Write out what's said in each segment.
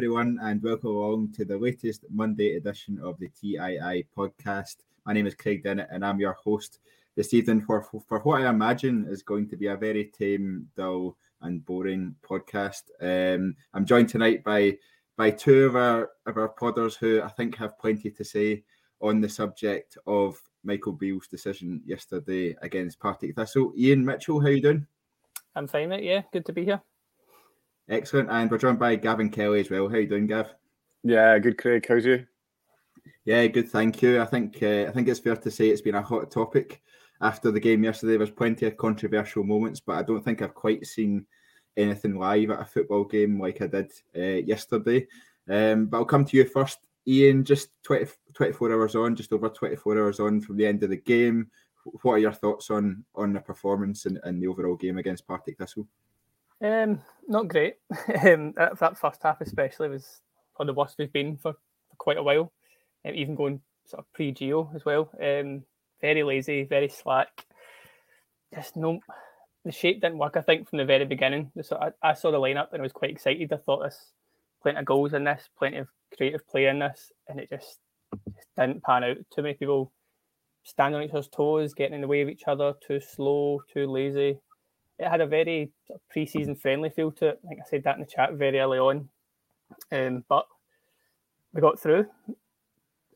everyone, and welcome along to the latest Monday edition of the TII podcast. My name is Craig Dennett, and I'm your host this evening for, for what I imagine is going to be a very tame, dull, and boring podcast. Um, I'm joined tonight by by two of our of our podders who I think have plenty to say on the subject of Michael Beale's decision yesterday against Partick Thistle. Iain Mitchell, how you doing? I'm fine, mate. Yeah, good to be here. Excellent. And we're joined by Gavin Kelly as well. How are you doing, Gav? Yeah, good, Craig. How's you? Yeah, good. Thank you. I think uh, I think it's fair to say it's been a hot topic after the game yesterday. There's plenty of controversial moments, but I don't think I've quite seen anything live at a football game like I did uh, yesterday. Um, but I'll come to you first, Iain. Just 20, 24 hours on, just over 24 hours on from the end of the game. What are your thoughts on on the performance and, and the overall game against Partick Thistle? Um, not great. um, that, that, first half, especially, was of the worst we've been for, for quite a while. Um, even going sort of pre Gio as well. Um, very lazy, very slack. Just no, the shape didn't work. I think from the very beginning. So I, I saw the lineup and I was quite excited. I thought this plenty of goals in this, plenty of creative play in this, and it just, just didn't pan out. Too many people standing on each other's toes, getting in the way of each other, too slow, too lazy. It had a very pre-season friendly feel to it. I think I said that in the chat very early on. Um, but we got through.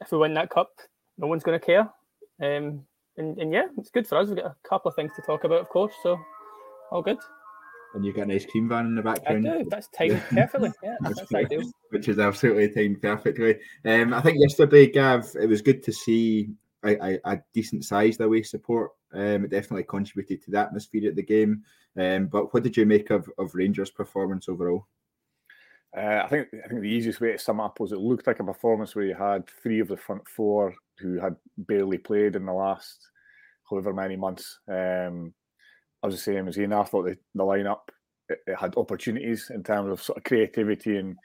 If we win that cup, no one's going to care. Um, and, and yeah, it's good for us. We've got a couple of things to talk about, of course. So all good. And you've got an ice cream van in the background. I do. That's timed perfectly. Yeah, that's, ideal. Which is absolutely timed perfectly. Um, I think yesterday, Gav, it was good to see a, a, a decent sized away support. Um, it definitely contributed to the atmosphere at the game. Um, but what did you make of, of Rangers' performance overall? Uh, I think I think the easiest way to sum up was it looked like a performance where you had three of the front four who had barely played in the last however many months. Um, I was the same as Iain. I thought the, the lineup it, it, had opportunities in terms of sort of creativity and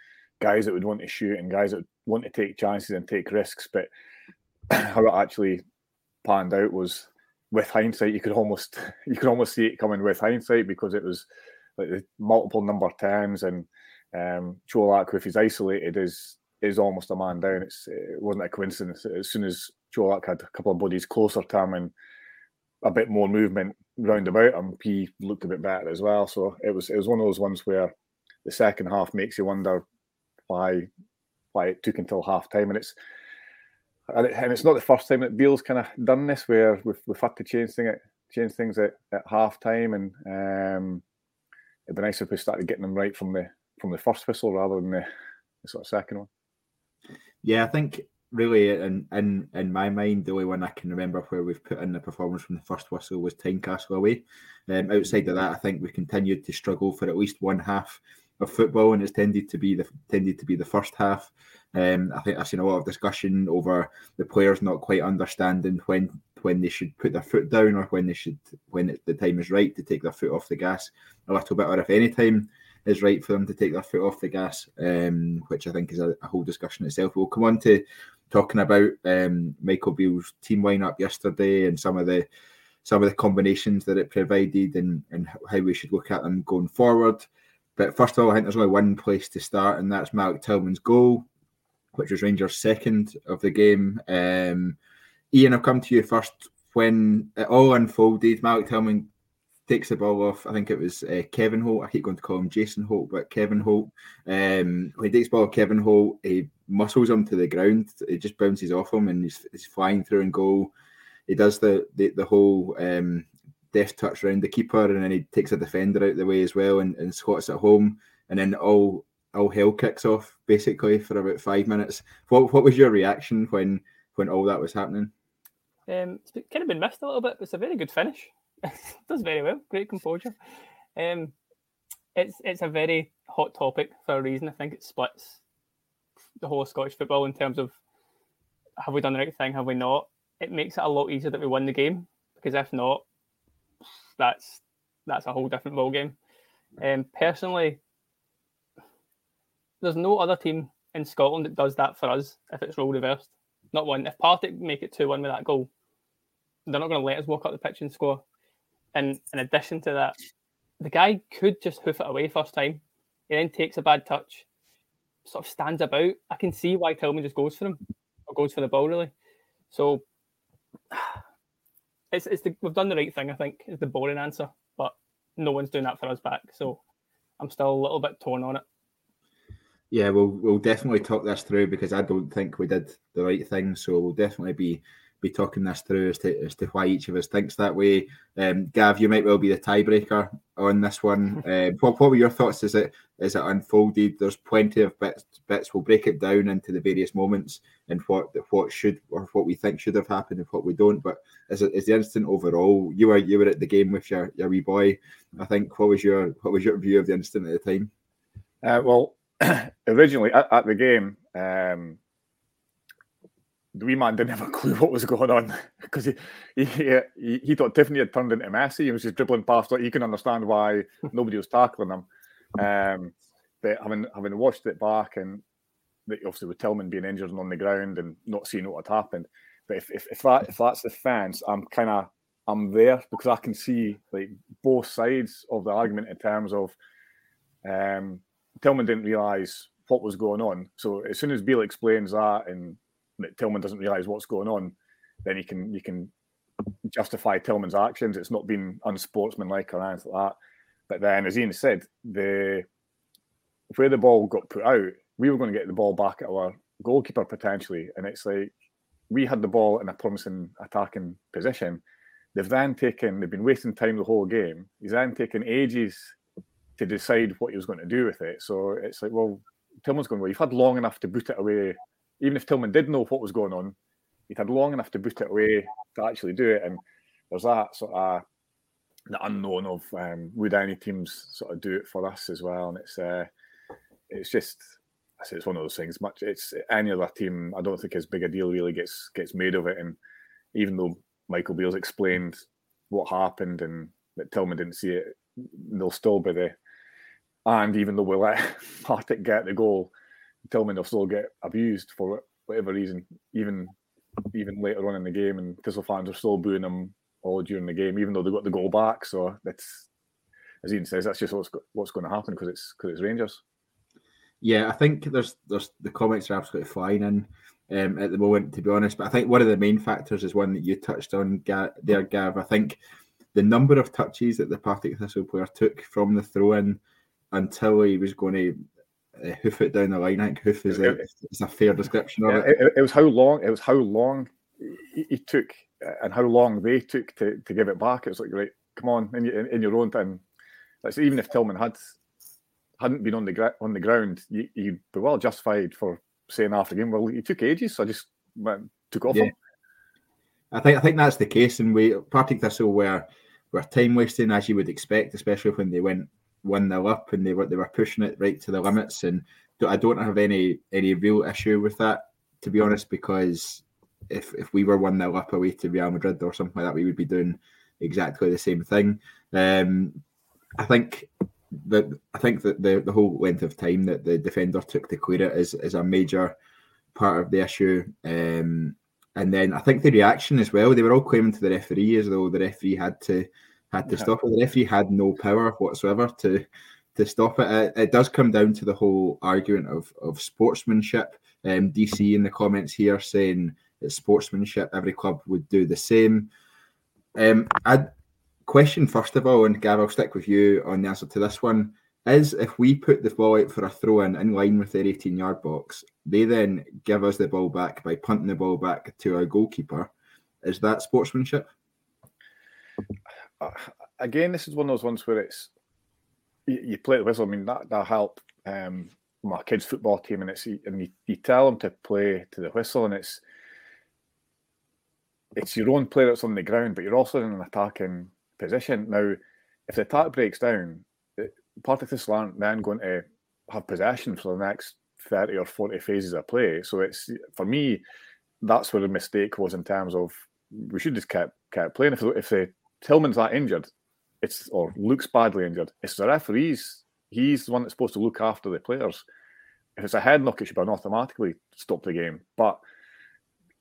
guys that would want to shoot and guys that would want to take chances and take risks. But how it actually panned out was, with hindsight, you could almost you could almost see it coming with hindsight because it was like the multiple number tens and um, Colak, if he's isolated, is is almost a man down. It's, it wasn't a coincidence. As soon as Colak had a couple of bodies closer to him and a bit more movement round about him, he looked a bit better as well. So it was it was one of those ones where the second half makes you wonder why why it took until half time, and it's and, it, and it's not the first time that Beale's kind of done this where we've, we've had to change thing change things at, at half time, and um, it'd be nice if we started getting them right from the from the first whistle rather than the, the sort of second one. Yeah, I think really in in in my mind, the only one I can remember where we've put in the performance from the first whistle was Tynecastle away. Um, outside of that, I think we continued to struggle for at least one half of football, and it's tended to be the tended to be the first half. Um, I think I've seen a lot of discussion over the players not quite understanding when when they should put their foot down or when they should when the time is right to take their foot off the gas a little bit, or if any time is right for them to take their foot off the gas, um, which I think is a, a, whole discussion itself. We'll come on to talking about um, Michael Beale's team lineup yesterday and some of the some of the combinations that it provided and, and how we should look at them going forward. But first of all, I think there's only one place to start, and that's Malik Tillman's goal, which was Rangers' second of the game. Um, Iain, I'll come to you first. When it all unfolded, Malik Tillman takes the ball off. I think it was uh, Kevin Holt. I keep going to call him Jason Holt, but Kevin Holt. Um, when he takes the ball, Kevin Holt, he muscles him to the ground. He just bounces off him and he's, he's flying through and goal. He does the the, the whole um, deft touch around the keeper, and then he takes a defender out the way as well and, and squats at home. And then all all hell kicks off basically for about five minutes. What what was your reaction when when all that was happening? Um, it's kind of been missed a little bit. But it's a very good finish. does very well. Great composure. Um, it's it's a very hot topic for a reason. I think it splits the whole Scottish football in terms of have we done the right thing, have we not? It makes it a lot easier that we won the game because if not, that's that's a whole different ball game. Um, personally, there's no other team in Scotland that does that for us if it's role reversed. Not one. If Partick make it 2 1 with that goal, they're not going to let us walk up the pitch and score. And in addition to that, the guy could just hoof it away first time. He then takes a bad touch, sort of stands about. I can see why Tillman just goes for him or goes for the ball really. So it's it's the, we've done the right thing. I think is the boring answer, but no one's doing that for us back. So I'm still a little bit torn on it. Yeah, we'll we'll definitely talk this through because I don't think we did the right thing. So we'll definitely be be talking this through as to, as to why each of us thinks that way. Um, Gav, you might well be the tiebreaker on this one. Uh, what, what were your thoughts as it as it unfolded? There's plenty of bits. Bits we'll break it down into the various moments and what what should or what we think should have happened and what we don't. But as, as the instant overall, you were you were at the game with your, your wee boy. I think what was your what was your view of the instant at the time? Uh, well, originally at, at, the game. Um, the wee man didn't have a clue what was going on because he, he, he he thought Tiffany had turned into Messi. He was just dribbling past it. He can understand why nobody was tackling him. Um, but having having watched it back and obviously with Tillman being injured and on the ground and not seeing what had happened. But if, if, if that if that's the fence, I'm kind of I'm there because I can see like both sides of the argument in terms of um, Tillman didn't realise what was going on. So as soon as Beale explains that and Tillman doesn't realise what's going on, then you can you can justify Tillman's actions. It's not been unsportsmanlike or anything like that. But then, as Iain said, the where the ball got put out, we were going to get the ball back at our goalkeeper potentially, and it's like we had the ball in a promising attacking position. They've then taken, they've been wasting time the whole game. He's then taken ages to decide what he was going to do with it. So it's like, well, Tillman's going, well, you've had long enough to boot it away even if Tillman did know what was going on, he'd had long enough to boot it away to actually do it. And there's that sort of the unknown of um, would any teams sort of do it for us as well. And it's uh, it's just I say it's one of those things. Much it's any other team. I don't think as big a deal really gets gets made of it. And even though Michael Beale's explained what happened and that Tillman didn't see it, they'll still be there. And even though we let Partick get the goal, Tillman will still get abused for whatever reason, even even later on in the game, and Thistle fans are still booing him all during the game, even though they got the goal back. So that's, as Iain says, that's just what's what's going to happen because it's because it's Rangers. Yeah, I think there's there's the comments are absolutely flying in um, at the moment, to be honest. But I think one of the main factors is one that you touched on there, Gav. I think the number of touches that the Partick Thistle player took from the throw in until he was going to uh, hoof it down the line. I think hoof is a, is a fair description of it. it. it. was how long it was how long he, he, took uh, and how long they took to, to give it back. It was like right, come on in your, in your own time. That's even if Tillman had hadn't been on the on the ground, you, would be well justified for saying after the game, well, he took ages, so I just went, took off yeah. him. I think I think that's the case, and we Partick Thistle were were time wasting as you would expect, especially when they went one nil up and they were they were pushing it right to the limits. And I don't have any any real issue with that, to be honest, because if if we were one nil up away to Real Madrid or something like that, we would be doing exactly the same thing. Um, I think that I think that the, the whole length of time that the defender took to clear it is is a major part of the issue. Um, and then I think the reaction as well, they were all claiming to the referee as though the referee had to had to yeah. stop it. The referee had no power whatsoever to to stop it. it. It, does come down to the whole argument of of sportsmanship. Um, DC in the comments here saying it's sportsmanship. Every club would do the same. Um, I question first of all, and Gav, I'll stick with you on the answer to this one. Is if we put the ball out for a throw in in line with their 18 yard box, they then give us the ball back by punting the ball back to our goalkeeper. Is that sportsmanship? Again, this is one of those ones where it's you, you play the whistle. I mean, that that help um, my kids' football team, and it's and you, you tell them to play to the whistle, and it's it's your own player that's on the ground, but you're also in an attacking position. Now, if the attack breaks down, Partick Thistle aren't then going to have possession for the next 30 or 40 phases of play. So it's for me, that's where the mistake was in terms of we should just kept kept playing. If if the Tillman's that injured, it's or looks badly injured. It's the referees. He's the one that's supposed to look after the players. If it's a head knock, it should be automatically stop the game. But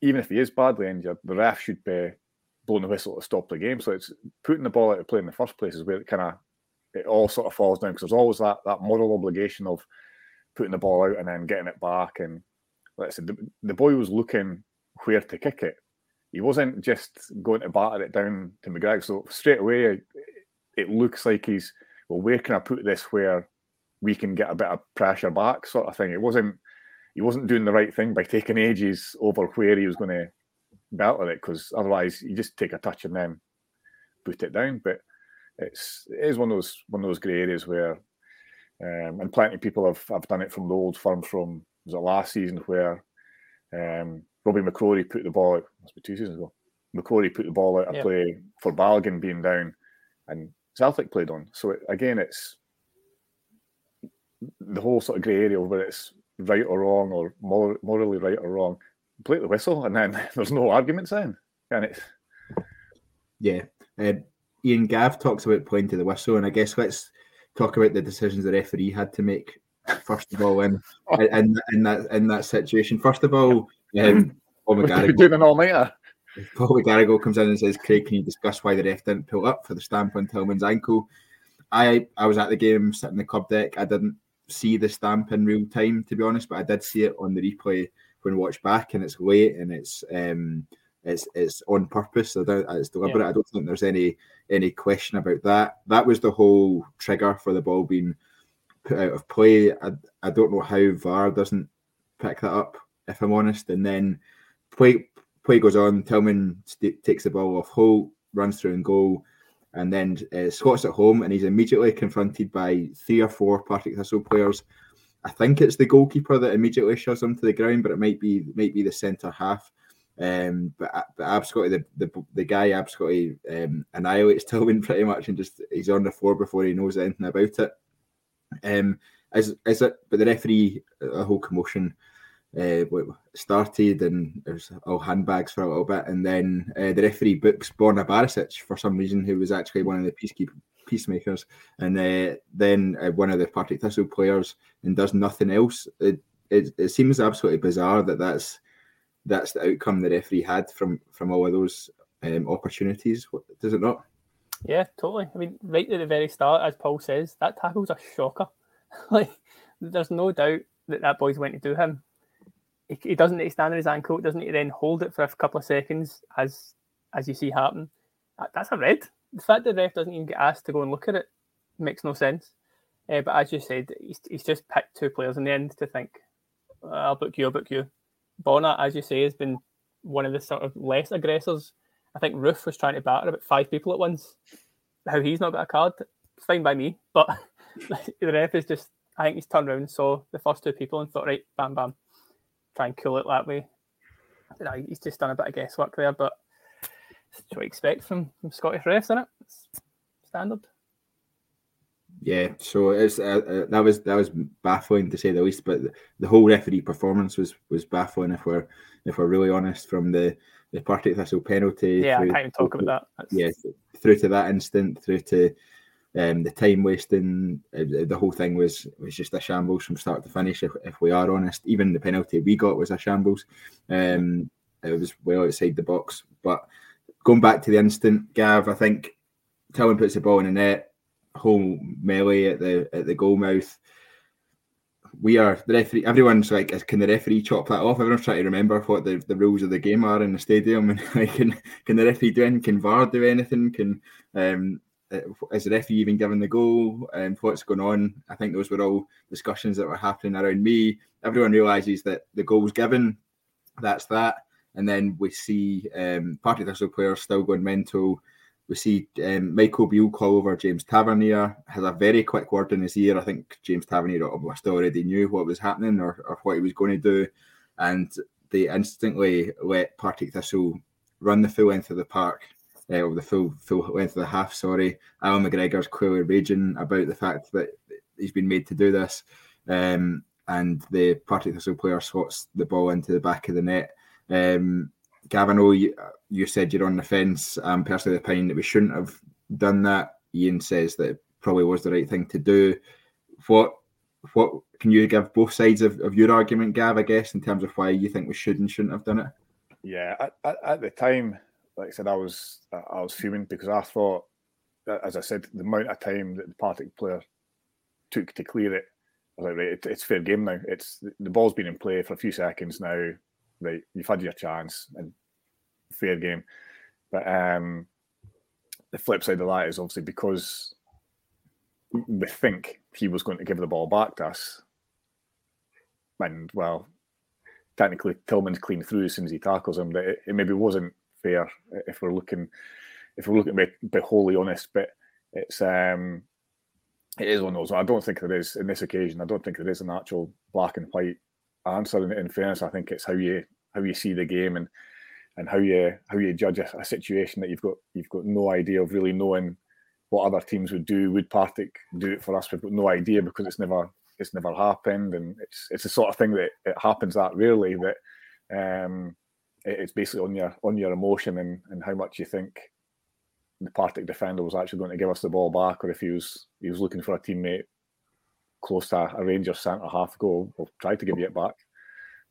even if he is badly injured, the ref should be blowing the whistle to stop the game. So it's putting the ball out of play in the first place is where it kind of it all sort of falls down because there's always that that moral obligation of putting the ball out and then getting it back. And I said, the, the boy was looking where to kick it. He wasn't just going to batter it down to McGregor. So straight away, it, looks like he's well, where can I put this where we can get a bit of pressure back, sort of thing. It wasn't he wasn't doing the right thing by taking ages over where he was going to battle it because otherwise you just take a touch and then put it down. But it's it is one of those one of those grey areas where, um, and plenty of people have, have done it from the old firm from was it last season where um, Robby McCrorie put the ball out, must be two seasons ago. McCrorie put the ball out of play for Balogun being down, and Celtic played on. So it, again, it's the whole sort of grey area whether it's right or wrong or mor- morally right or wrong. Play the whistle, and then there's no arguments then, and it's yeah. Uh, Iain Gav talks about playing to the whistle, and I guess let's talk about the decisions the referee had to make. First of all, in in, in that in that situation, first of all, um, Paul McGarrigle, doing an all-nighter. Paul McGarrigle comes in and says, "Craig, can you discuss why the ref didn't pull up for the stamp on Tillman's ankle?" I I was at the game, sitting in the club deck. I didn't see the stamp in real time, to be honest, but I did see it on the replay when watched back, and it's late and it's um it's it's on purpose. So it's deliberate. Yeah. I don't think there's any any question about that. That was the whole trigger for the ball being put out of play. I, I don't know how VAR doesn't pick that up, if I'm honest. And then play play goes on. Tillman st- takes the ball off Holt, runs through and goal and then uh, Scott's at home and he's immediately confronted by three or four Partick Thistle players. I think it's the goalkeeper that immediately shoves him to the ground, but it might be might be the centre half. Um, but but Abscotty, the, the the guy Abscotty um, annihilates Tillman pretty much, and just he's on the floor before he knows anything about it. Um, is is it? But the referee, a whole commotion uh, started and there's all handbags for a little bit, and then uh, the referee books Borna Barisic for some reason, who was actually one of the peacekeepers. peacemakers, and uh, then uh, one of the Partick Thistle players, and does nothing else. It, it, it seems absolutely bizarre that that's that's the outcome the referee had from from all of those um, opportunities. Does it not? Yeah, totally. I mean, right at the very start, as Paul says, that tackle's a shocker. like, there's no doubt that that boy's went to do him he, he doesn't stand on his ankle, doesn't to then hold it for a couple of seconds as as you see happen. That, that's a red. The fact that the ref doesn't even get asked to go and look at it makes no sense. Uh, but as you said, he's, he's just picked two players in the end to think, I'll book you, I'll book you. Borna, as you say, has been one of the sort of less aggressors. I think Roofe was trying to batter about five people at once. How he's not got a card, fine by me. But the ref is just, I think he's turned around saw the first two people and thought, right, bam, bam try and cool it that way. You know, he's just done a bit of guesswork there, but it's what you expect from, from Scottish refs, isn't it? It's standard. Yeah, so it's uh, uh, that was that was baffling to say the least. But the, the, whole referee performance was was baffling if we're if we're really honest. From the the Partick Thistle penalty, yeah, through, I can't even talk about that. That's... Yeah, through to that instant, through to um, the time wasting, uh, the whole thing was was just a shambles from start to finish. If, if we are honest, even the penalty we got was a shambles. Um, it was well outside the box. But going back to the instant, Gav, I think Tillman puts the ball in the net, whole melee at the at the goal mouth. We are the referee. Everyone's like, can the referee chop that off? Everyone's trying to remember what the, the rules of the game are in the stadium. And like, can can the referee do anything? Can VAR do anything? Can um, is the referee even given the goal and what's going on? I think those were all discussions that were happening around me. Everyone realizes that the goal's given, that's that. And then we see um, Thistle players still going mental. We see um, Michael Beale call over James Tavernier, has a very quick word in his ear. I think James Tavernier must already knew what was happening or, or what he was going to do. And they instantly let Partick Thistle run the full length of the park uh, of the full full length of the half. Sorry, Allan McGregor's clearly raging about the fact that he's been made to do this, um, and the Partick Thistle player swats the ball into the back of the net. Um, Gavin, oh, you, you said you're on the fence. I'm personally the opinion that we shouldn't have done that. Iain says that it probably was the right thing to do. What what can you give both sides of, of your argument, Gav? I guess in terms of why you think we should and shouldn't have done it. Yeah, at, at the time, like I said, I was I was fuming because I thought, as I said, the amount of time that the Partick player took to clear it, I was like, right, it, it's fair game now. It's the ball's been in play for a few seconds now. Right, you've had your chance and fair game. But um, the flip side of that is obviously because we think he was going to give the ball back to us, and well, technically Tillman's clean through as soon as he tackles him. That it, it maybe wasn't fair if we're looking if we're looking to be, be wholly honest, but it's um it is one of those. I don't think there is in this occasion. I don't think there is an actual black and white answer. In, in fairness, I think it's how you how you see the game and and how you how you judge a, a, situation that you've got you've got no idea of really knowing what other teams would do. Would Partick do it for us? We've got no idea because it's never it's never happened, and it's it's the sort of thing that it happens that rarely that um, it's basically on your on your emotion and and how much you think the Partick defender was actually going to give us the ball back, or if he was he was looking for a teammate close to a Rangers centre half goal, we'll try to give you it back.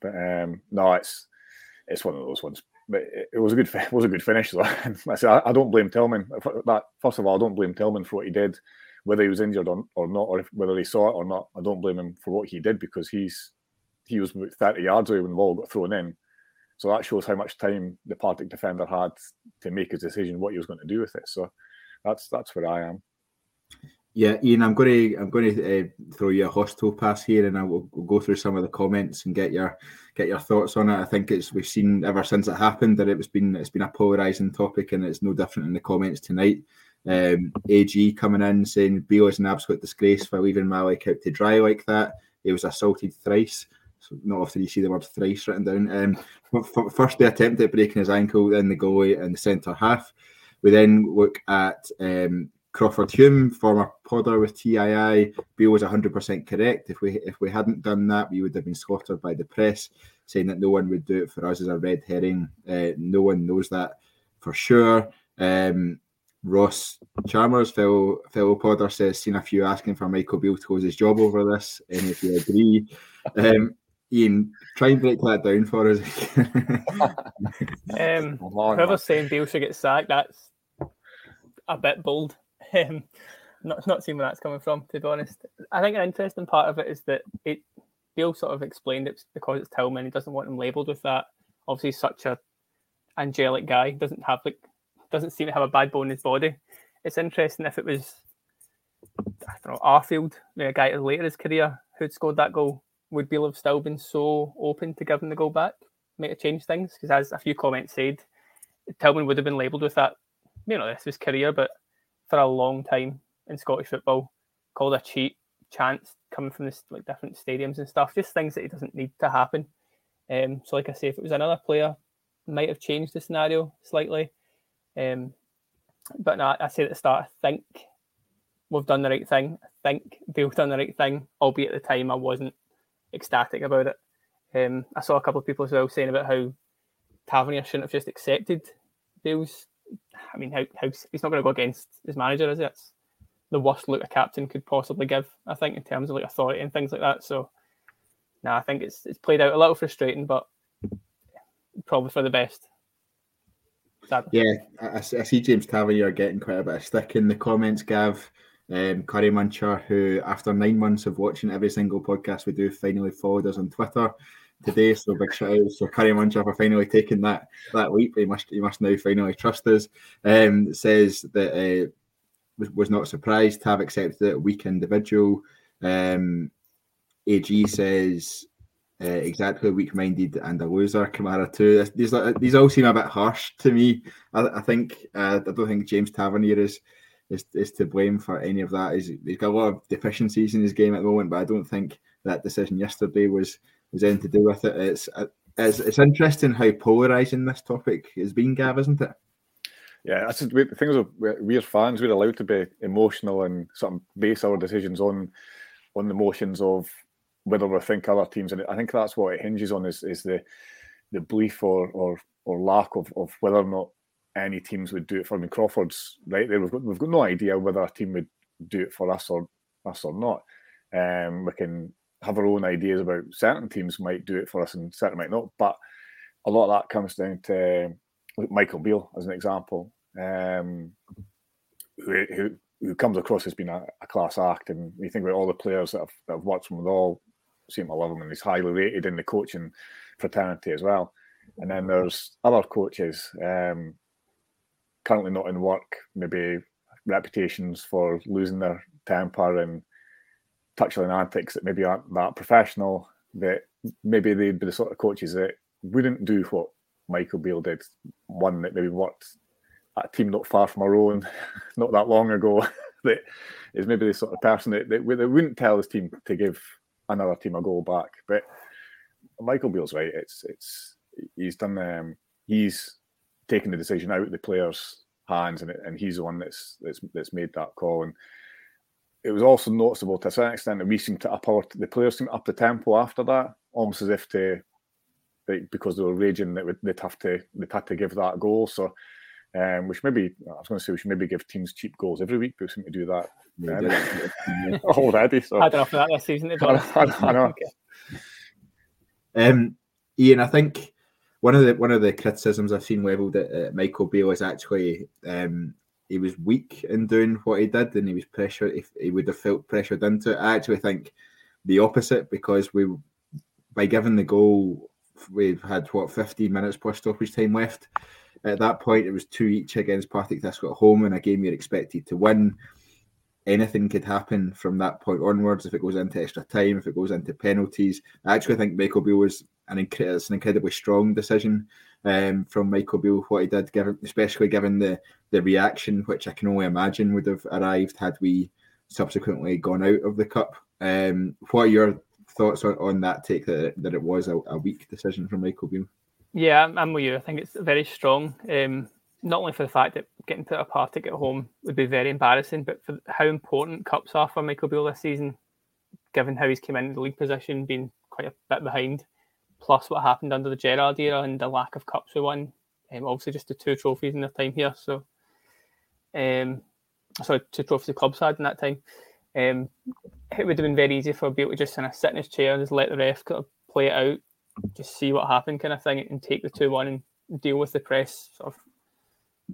But um, no, it's it's one of those ones. But it, it was a good it was a good finish though. I said I, don't blame Tillman. That first of all, I don't blame Tillman for what he did, whether he was injured or, or not, or if, whether he saw it or not. I don't blame him for what he did because he's he was thirty yards away when the ball got thrown in so that shows how much time the Partick defender had to make his decision what he was going to do with it. So that's that's where I am. Yeah, Iain, I'm going to I'm going to uh, throw you a hostile pass here, and I will we'll go through some of the comments and get your get your thoughts on it. I think it's we've seen ever since it happened that it was been it's been a polarizing topic, and it's no different in the comments tonight. Um, AG coming in saying Beale is an absolute disgrace for leaving Malik out to dry like that. He was assaulted thrice. So not often you see the word thrice written down. Um, first, the attempt at breaking his ankle, then the goalie in the centre half. We then look at um, Crawford Hume, former podder with TII. Beale was 100% correct. If we if we hadn't done that, we would have been slaughtered by the press, saying that no one would do it for us as a red herring. Uh, no one knows that for sure. Um, Ross Chalmers, fellow fellow podder, says seen a few asking for Michael Beale to lose his job over this. And if you agree, um, Iain, try and break that down for us. um, whoever's saying Beale should get sacked, that's a bit bold. Um, not not seeing where that's coming from, to be honest. I think an interesting part of it is that it Beale sort of explained it's because it's Tillman. He doesn't want him labelled with that. Obviously, he's such a angelic guy. Doesn't have like doesn't seem to have a bad bone in his body. It's interesting if it was I don't know Arfield, a guy later in his career who'd scored that goal would Beale have still been so open to giving the goal back? Might have changed things because, as a few comments said, Tillman would have been labelled with that. You know, this was career, but for a long time in Scottish football, called a cheat chance coming from this like different stadiums and stuff. Just things that he doesn't need to happen. Um, so, like I say, if it was another player, might have changed the scenario slightly. Um, but no, I said at the start, I think we've done the right thing. I think Beale's done the right thing, albeit at the time I wasn't ecstatic about it. Um, I saw a couple of people as well saying about how Tavernier shouldn't have just accepted Beale's. I mean, how, how he's not going to go against his manager, is it? It's the worst look a captain could possibly give, I think, in terms of like authority and things like that. So, no, I think it's it's played out a little frustrating, but probably for the best. Sadly. Yeah, I, I, see James Tavernier getting quite a bit of stick in the comments, Gav um, Curry Muncher, who after nine months of watching every single podcast we do, finally followed us on Twitter today. So big shout out to Curry Muncher for finally taking that that leap. He must he must now finally trust us. Um, says that uh, was, was not surprised to have accepted it. Weak individual. Um, AG says uh, exactly weak-minded and a loser. Kamara too. These these all seem a bit harsh to me. I, I think uh, I don't think James Tavernier is is, is to blame for any of that. He's, he's got a lot of deficiencies in his game at the moment, but I don't think that decision yesterday was was anything to do with it. It's it's, it's interesting how polarizing this topic has been, Gav, isn't it? Yeah, that's the thing is we're fans. We're allowed to be emotional and sort of base our decisions on on the motions of whether we think other teams, and I think that's what it hinges on is is the the belief or or or lack of, of whether or not any teams would do it for. me. Crawford's right there. We've got we've got no idea whether a team would do it for us or us or not. Um, we can have our own ideas about certain teams might do it for us and certain might not. But a lot of that comes down to Michael Beale as an example, um, who, who who comes across as being a, a, class act. And you think about all the players that have, that have with all seem to love him, and he's highly rated in the coaching fraternity as well. And then there's other coaches um, currently not in work, maybe reputations for losing their temper and touching antics that maybe aren't that professional. That maybe they'd be the sort of coaches that wouldn't do what Michael Beale did. One that maybe worked at a team not far from our own, not that long ago. that is maybe the sort of person that, that, that wouldn't tell his team to give another team a goal back. But Michael Beale's right. It's it's he's done. Um, he's taken the decision out of the players' hands, and and he's the one that's that's that's made that call. And it was also noticeable to a certain extent that we seemed to up our the players seemed up the tempo after that, almost as if to like, because they were raging that they'd have to they'd have to give that goal. So. Um, which maybe I was going to say we should maybe give teams cheap goals every week, but we seem to do that um, already. So. I don't know for that this season. I, I, know. um, Iain, I think one of the one of the criticisms I've seen levelled at, at Michael Beale is actually um, he was weak in doing what he did, and he was pressured. If he would have felt pressured into it, I actually think the opposite because we, by giving the goal, we've had what 15 minutes plus stoppage time left. At that point, it was two each against Partick Thistle at home in a game you're expected to win. Anything could happen from that point onwards if it goes into extra time, if it goes into penalties. I actually think Michael Beale was an, it's an incredibly strong decision um, from Michael Beale what he did, given especially given the the reaction, which I can only imagine would have arrived had we subsequently gone out of the cup. Um, what are your thoughts on, on that take that, that it was a, a weak decision from Michael Beale? Yeah, I'm with you. I think it's very strong. Um, not only for the fact that getting to a Partick at home would be very embarrassing, but for how important cups are for Michael Beale this season, given how he's come in the league position, being quite a bit behind plus what happened under the Gerrard era and the lack of cups we won. Um, obviously, just the two trophies in their time here. So, um, sorry, two trophies the clubs had in that time. Um, it would have been very easy for Beale to just kind of sit in his chair and just let the ref kind of play it out, just see what happened, kind of thing, and take the two one and deal with the press sort of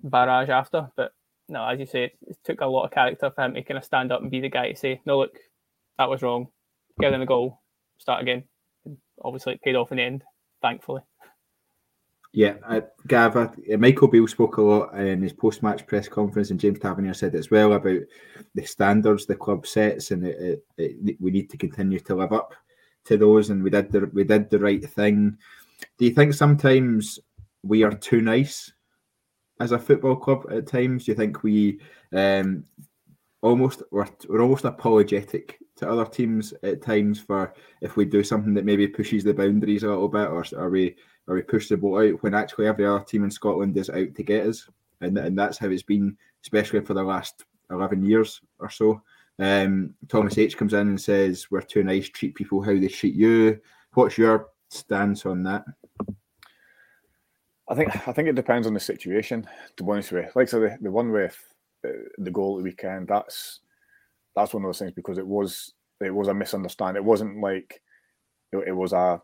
barrage after. But no, as you say, it, it, took a lot of character for him to kind of stand up and be the guy to say, "No, look, that was wrong. Give them a goal. Start again." Obviously it paid off in the end, thankfully. Yeah, uh, Gav, uh, Michael Beale spoke a lot in his post-match press conference, and James Tavernier said as well about the standards the club sets, and it, it, it, we need to continue to live up to those. And we did the we did the right thing. Do you think sometimes we are too nice as a football club at times? Do you think we um, almost we're, we're almost apologetic to other teams at times for if we do something that maybe pushes the boundaries a little bit, or are we are we push the ball out when actually every other team in Scotland is out to get us, and and that's how it's been, especially for the last eleven years or so. Um, Thomas H comes in and says we're too nice, treat people how they treat you. What's your stance on that? I think I think it depends on the situation. To be honest with you, like so the, the one with the, goal at the weekend, that's that's one of those things because it was it was a misunderstanding. It wasn't like it, it was a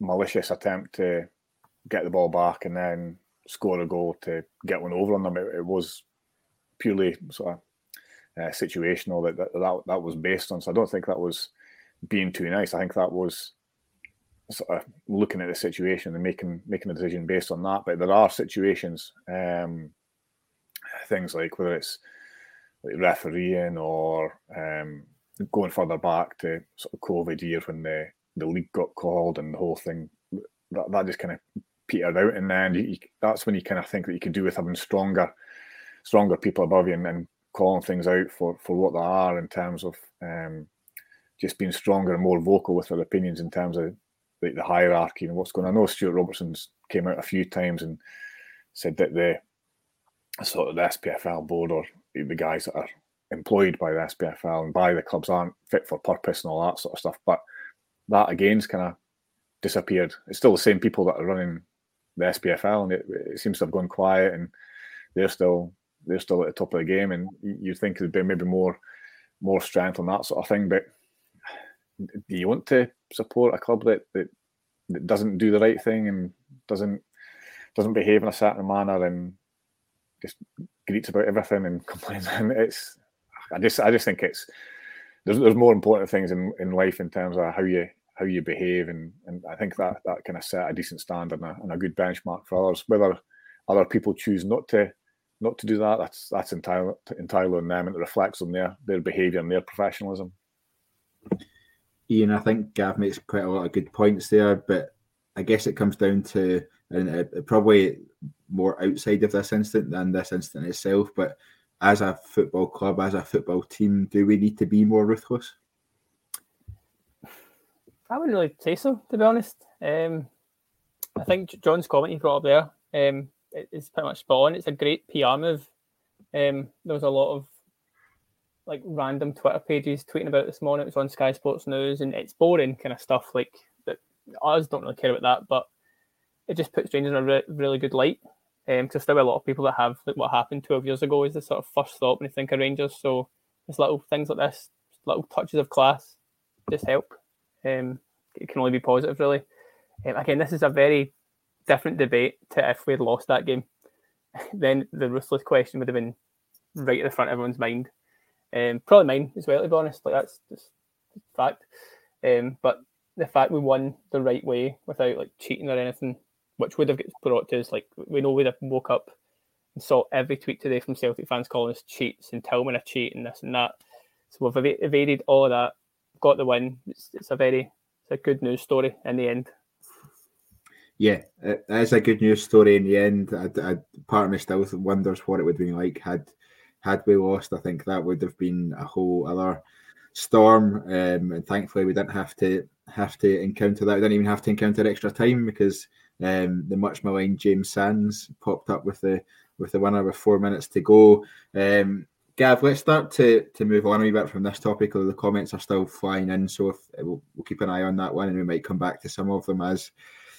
malicious attempt to get the ball back and then score a goal to get one over on them. It, it was purely sort of uh, situational that, that that that was based on. So I don't think that was being too nice. I think that was sort of looking at the situation and making making a decision based on that. But there are situations, um, things like whether it's like refereeing or um, going further back to sort of COVID year when the, the league got called and the whole thing, that, that just kind of petered out. And then you, that's when you kind of think that you could do with having stronger stronger people above you and, and calling things out for, for what they are in terms of um, just being stronger and more vocal with their opinions in terms of the, the hierarchy and what's going on. I know Stewart Robertson's came out a few times and said that the sort of the SPFL board or the guys that are employed by the SPFL and by the clubs aren't fit for purpose and all that sort of stuff. But that again's kind of disappeared. It's still the same people that are running the SPFL, and it, it, seems to have gone quiet, and they're still they're still at the top of the game. And you think there'd be maybe more more strength on that sort of thing. But do you want to support a club that that, that doesn't do the right thing and doesn't doesn't behave in a certain manner and just greets about everything and complains. And it's, I just I just think it's there's there's more important things in, in life in terms of how you how you behave and and I think that that kind of set a decent standard and a, and a good benchmark for others. Whether other people choose not to not to do that, that's that's entirely entirely on them and it reflects on their their behaviour and their professionalism. Iain, I think Gav makes quite a lot of good points there, but I guess it comes down to and it probably more outside of this incident than this incident itself. But as a football club, as a football team, do we need to be more ruthless? I wouldn't really say so, to be honest. Um, I think John's comment he brought up there um, is pretty much spot on. It's a great PR move. Um, there was a lot of like random Twitter pages tweeting about this morning. It was on Sky Sports News, and it's boring kind of stuff. Like that, us don't really care about that, but it just puts Rangers in a re- really good light. Um, because still a lot of people that have like what happened 12 years ago is the sort of first thought when you think of Rangers. So there's little things like this, little touches of class, just help. Um, it can only be positive, really. Um, again, this is a very different debate to if we had lost that game. then the ruthless question would have been right at the front of everyone's mind. Um, probably mine as well, to be honest. Like that's just fact. Um, but the fact we won the right way without like cheating or anything, which would have brought to us, like we know we'd have woke up and saw every tweet today from Celtic fans calling us cheats and Tillman a cheat and this and that. So we've evaded all of that, got the win. It's, it's a very it's a good news story in the end. Yeah, it is a good news story in the end. I, I, part of me still wonders what it would have been like had had we lost, I think that would have been a whole other storm. Um, and thankfully, we didn't have to have to encounter that. We didn't even have to encounter extra time because um, the much maligned James Sands popped up with the with the winner with four minutes to go. Um, Gav, let's start to to move on a wee bit from this topic. Although the comments are still flying in, so if, we'll, we'll, keep an eye on that one, and we might come back to some of them as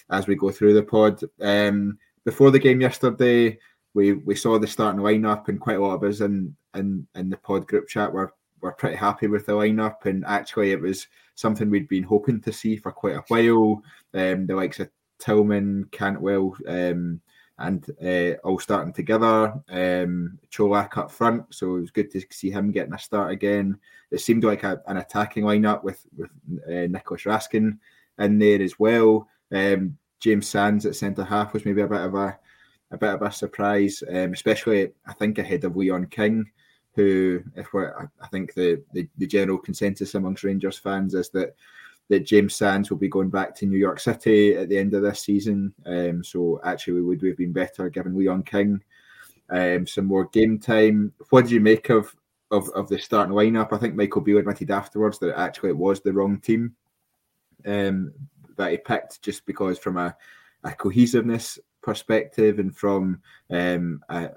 as we go through the pod. Um, before the game yesterday, we we saw the starting lineup, and quite a lot of us in in in the pod group chat were were pretty happy with the lineup. And actually, it was something we'd been hoping to see for quite a while. Um, the likes of Tillman, Cantwell, um, and uh, all starting together. Um, Čolak up front, so it was good to see him getting a start again. It seemed like a, an attacking lineup with with uh, Nicolas Raskin in there as well. Um, James Sands at centre half was maybe a bit of a a bit of a surprise, um, especially I think ahead of Leon King, who, if we're, I think the, the, the general consensus amongst Rangers fans is that that James Sands will be going back to New York City at the end of this season. Um, so actually, would we have been better given Leon King um, some more game time. What do you make of, of of the starting lineup? I think Michael Beale admitted afterwards that actually it was the wrong team um, that he picked, just because from a, a cohesiveness perspective and from um, I,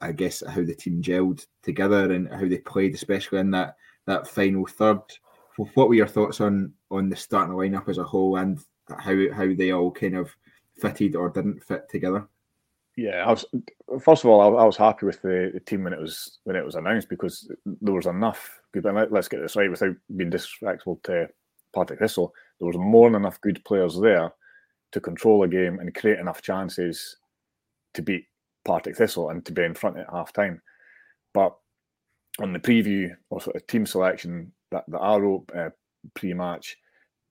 I, guess how the team gelled together and how they played, especially in that that final third. What were your thoughts on on the starting lineup as a whole and how how they all kind of fitted or didn't fit together? Yeah, I was first of all, I, was happy with the, the, team when it was when it was announced because there was enough good. And let, us get this right without being disrespectful to Partick Thistle. There was more than enough good players there to control a game and create enough chances to beat Partick Thistle and to be in front at half time. But on the preview or sort of team selection that, that I uh, pre match,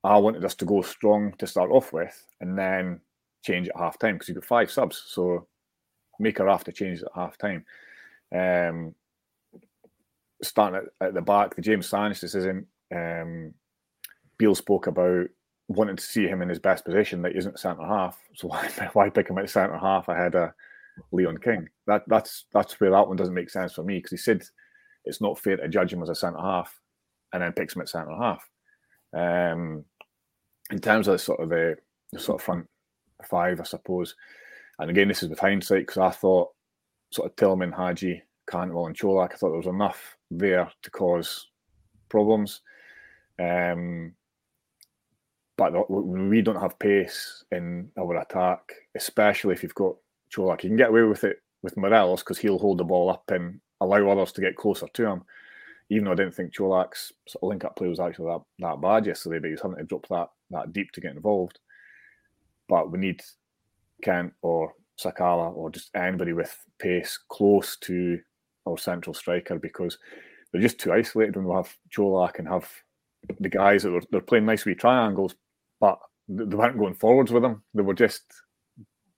I wanted us to go strong to start off with and then change at half time because you've got five subs. So make her have to change at half time. Um, starting at, at, the back, the James Sands decision, um, Beale spoke about wanting to see him in his best position that isn't centre half. So why, why pick him at centre half ahead of Leon King? That that's that's where that one doesn't make sense for me because he said it's not fair to judge him as a centre half and then picks him at centre half. Um, in terms of sort of the, the sort of front five, I suppose. And again, this is with hindsight because I thought sort of Tillman, Hagi, Cantwell, and Čolak. I thought there was enough there to cause problems. Um, but we don't have pace in our attack, especially if you've got Čolak. You can get away with it with Morelos because he'll hold the ball up and allow others to get closer to him. Even though I didn't think Čolak's link up play was actually that, that bad yesterday, but he's having to drop that, that deep to get involved. But we need Kent or Sakala or just anybody with pace close to our central striker because they're just too isolated when we have Čolak and have the guys that were they're playing nice wee triangles, but they weren't going forwards with them. They were just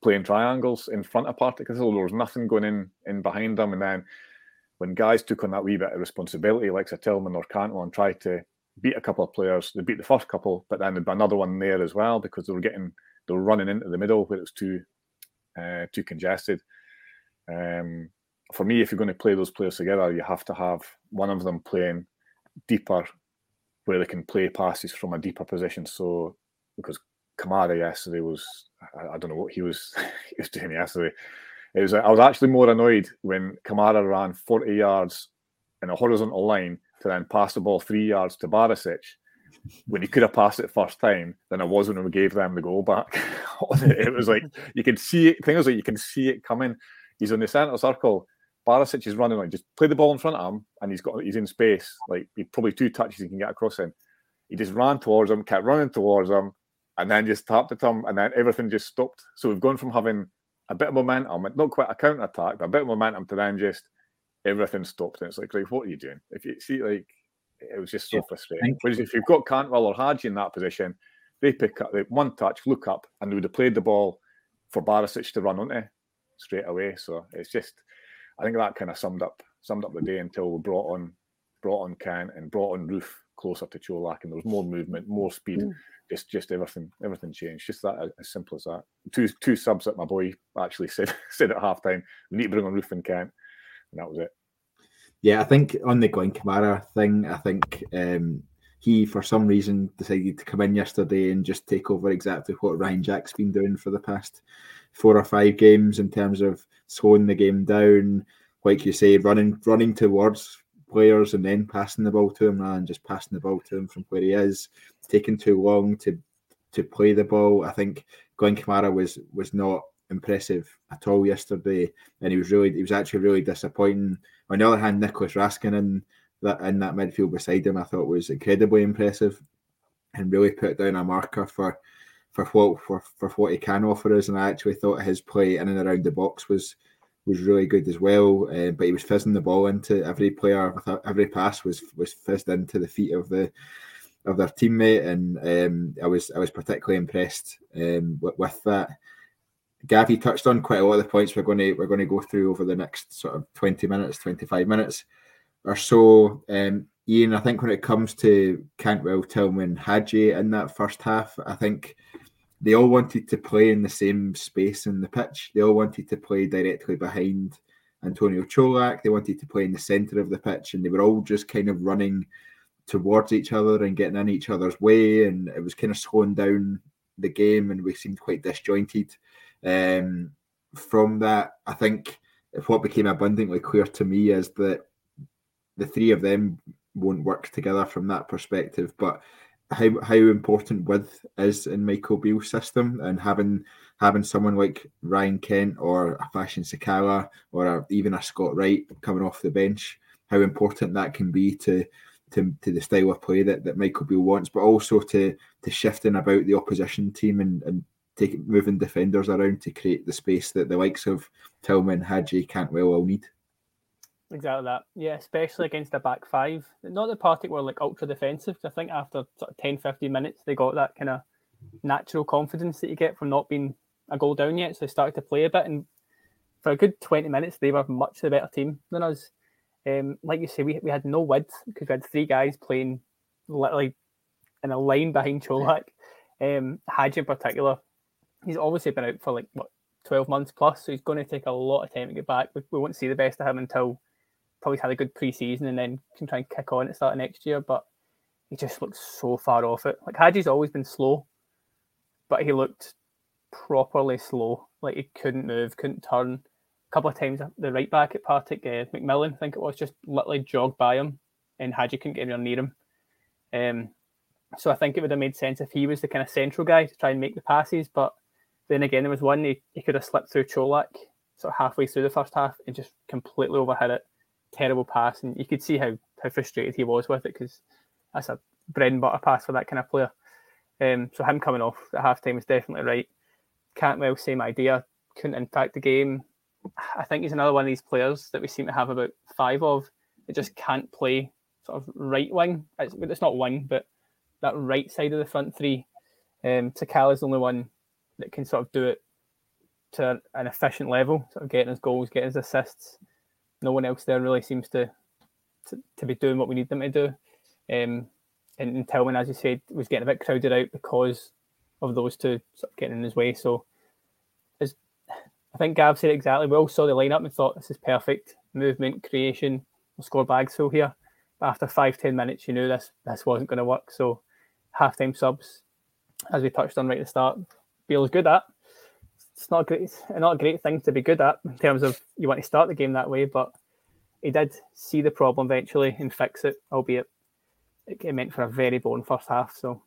playing triangles in front of Partick. There was nothing going in in behind them. And then when guys took on that wee bit of responsibility, like a Tillman or Cantwell, and tried to beat a couple of players, they beat the first couple, but then there'd be another one there as well because they were getting they were running into the middle where it was too uh, too congested. Um, for me, if you're going to play those players together, you have to have one of them playing deeper, where they can play passes from a deeper position. So because Kamara yesterday was, I, I don't know what he was, he was doing yesterday. It was, I was actually more annoyed when Kamara ran 40 yards in a horizontal line to then pass the ball three yards to Barisic when he could have passed it first time than I was when we gave them the goal back. it was like you can see it. Things like you can see it coming. He's in the centre circle. Barisic is running like just play the ball in front of him, and he's got he's in space. Like probably two touches he can get across him. He just ran towards him, kept running towards him, and then just tapped at him, and then everything just stopped. So we've gone from having a bit of momentum, not quite a counter attack, but a bit of momentum to then just everything stopped. And it's like, like, what are you doing? If you see, like, it was just so yeah, frustrating. Whereas if you've got Cantwell or Hagi in that position, they pick up they one touch, look up, and they would have played the ball for Barisic to run onto straight away. So it's just, I think that kind of summed up summed up the day until we brought on brought on Kent and brought on Roofe closer to Čolak, and there was more movement, more speed. Mm. Just just everything everything changed. Just that as simple as that. Two two subs that my boy actually said said at halftime. We need to bring on Roofe and Kent, and that was it. Yeah, I think on the Glenn Kamara thing, I think um, he, for some reason, decided to come in yesterday and just take over exactly what Ryan Jack's been doing for the past four or five games in terms of slowing the game down, like you say, running running towards players and then passing the ball to him rather than just passing the ball to him from where he is, taking too long to to play the ball. I think Glenn Kamara was was not impressive at all yesterday, and he was really he was actually really disappointing. On the other hand, Nicolas Raskin in that in that midfield beside him, I thought was incredibly impressive, and really put down a marker for for what for, for what he can offer us. And I actually thought his play in and around the box was was really good as well. Uh, but he was fizzing the ball into every player. Every pass was was fizzed into the feet of the of their teammate, and um, I was I was particularly impressed um, with, with, that. Gavi touched on quite a lot of the points we're going to we're going to go through over the next sort of twenty minutes, twenty five minutes or so. Um, Iain, I think when it comes to Cantwell, Tillman, Hagi in that first half, I think they all wanted to play in the same space in the pitch. They all wanted to play directly behind Antonio Čolak. They wanted to play in the centre of the pitch, and they were all just kind of running towards each other and getting in each other's way. And it was kind of slowing down the game, and we seemed quite disjointed. Um, from that, I think what became abundantly clear to me is that the three of them won't work together from that perspective. But how how important width is in Michael Beale's system and having having someone like Ryan Kent or a Fashion Sakala or a, even a Scott Wright coming off the bench, how important that can be to to, to the style of play that, that Michael Beale wants, but also to to shifting about the opposition team and, and taking moving defenders around to create the space that the likes of Tillman, Hagi, Cantwell all need. Exactly that. Yeah, especially against a back five. Not the Partick were like ultra defensive. I think after sort of 10, 15 minutes, they got that kind of natural confidence that you get from not being a goal down yet. So they started to play a bit. And for a good 20 minutes, they were much the better team than us. Um, like you say, we, we had no width because we had three guys playing literally in a line behind Čolak. Um, Hagi in particular, he's obviously been out for like, what, 12 months plus. So he's going to take a lot of time to get back. We, we won't see the best of him until probably had a good preseason and then can try and kick on at the start of next year. But he just looks so far off it. Like Hagi's always been slow, but he looked properly slow. Like he couldn't move, couldn't turn. A couple of times the right back at Partick, uh, McMillan, I think it was, just literally jogged by him, and Hagi couldn't get anywhere near him. Um, so I think it would have made sense if he was the kind of central guy to try and make the passes. But then again, there was one he, he could have slipped through Čolak sort of halfway through the first half and just completely overhit it terrible pass, and you could see how how frustrated he was with it because that's a bread and butter pass for that kind of player. Um, so him coming off at halftime is definitely right. Cantwell, same idea, couldn't impact the game. I think he's another one of these players that we seem to have about five of it just can't play sort of right wing. It's, it's not wing, but that right side of the front three. Um, Sakala's the only one that can sort of do it to an efficient level, sort of getting his goals, getting his assists. No one else there really seems to to, to be doing what we need them to do. Um, and, and Tillman, as you said, was getting a bit crowded out because of those two sort of getting in his way. So, as I think Gav said exactly, we all saw the lineup and thought this is perfect movement, creation, we'll score bags full here. But after five, ten minutes, you knew this this wasn't going to work. So, halftime subs, as we touched on right at the start, Beale's good at. It's not great, not a great thing to be good at in terms of you want to start the game that way, but he did see the problem eventually and fix it, albeit it meant for a very boring first half. So,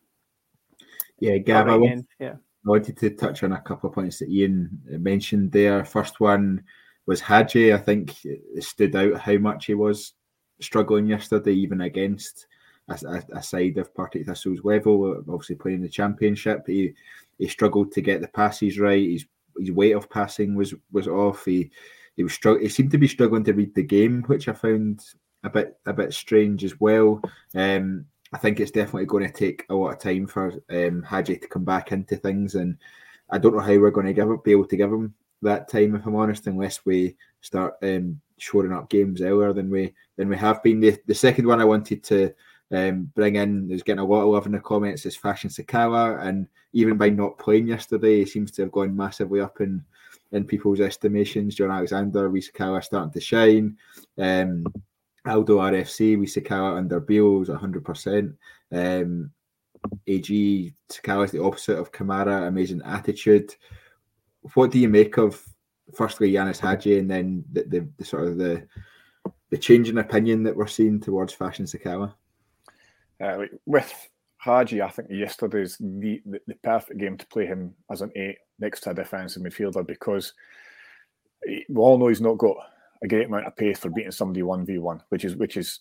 yeah, Gav, I, want, yeah. I wanted to touch on a couple of points that Iain mentioned there. First one was Hagi. I think it stood out how much he was struggling yesterday, even against a, a, side of Partick Thistle's level. Obviously, playing the championship, he he struggled to get the passes right. His his weight of passing was was off. He he was strugg- He seemed to be struggling to read the game, which I found a bit a bit strange as well. Um, I think it's definitely going to take a lot of time for um, Hagi to come back into things, and I don't know how we're going to give be able to give him that time, if I'm honest, unless we start um, shoring up games earlier than we than we have been. The, the second one I wanted to um, bring in is getting a lot of love in the comments is Fashion Sakala, and even by not playing yesterday, he seems to have gone massively up in in people's estimations. John Alexander, we Sakala starting to shine. Um, Aldo RFC, we Sakala under Beale's 100%. Um, AG Sakala is the opposite of Kamara, amazing attitude. What do you make of firstly Ianis Hagi and then the, the, the, sort of the the change in opinion that we're seeing towards Fashion Sakala? Uh, with Hagi, I think yesterday's the, the, the perfect game to play him as an eight next to a defensive midfielder because we all know he's not got a great amount of pace for beating somebody one v one, which is which is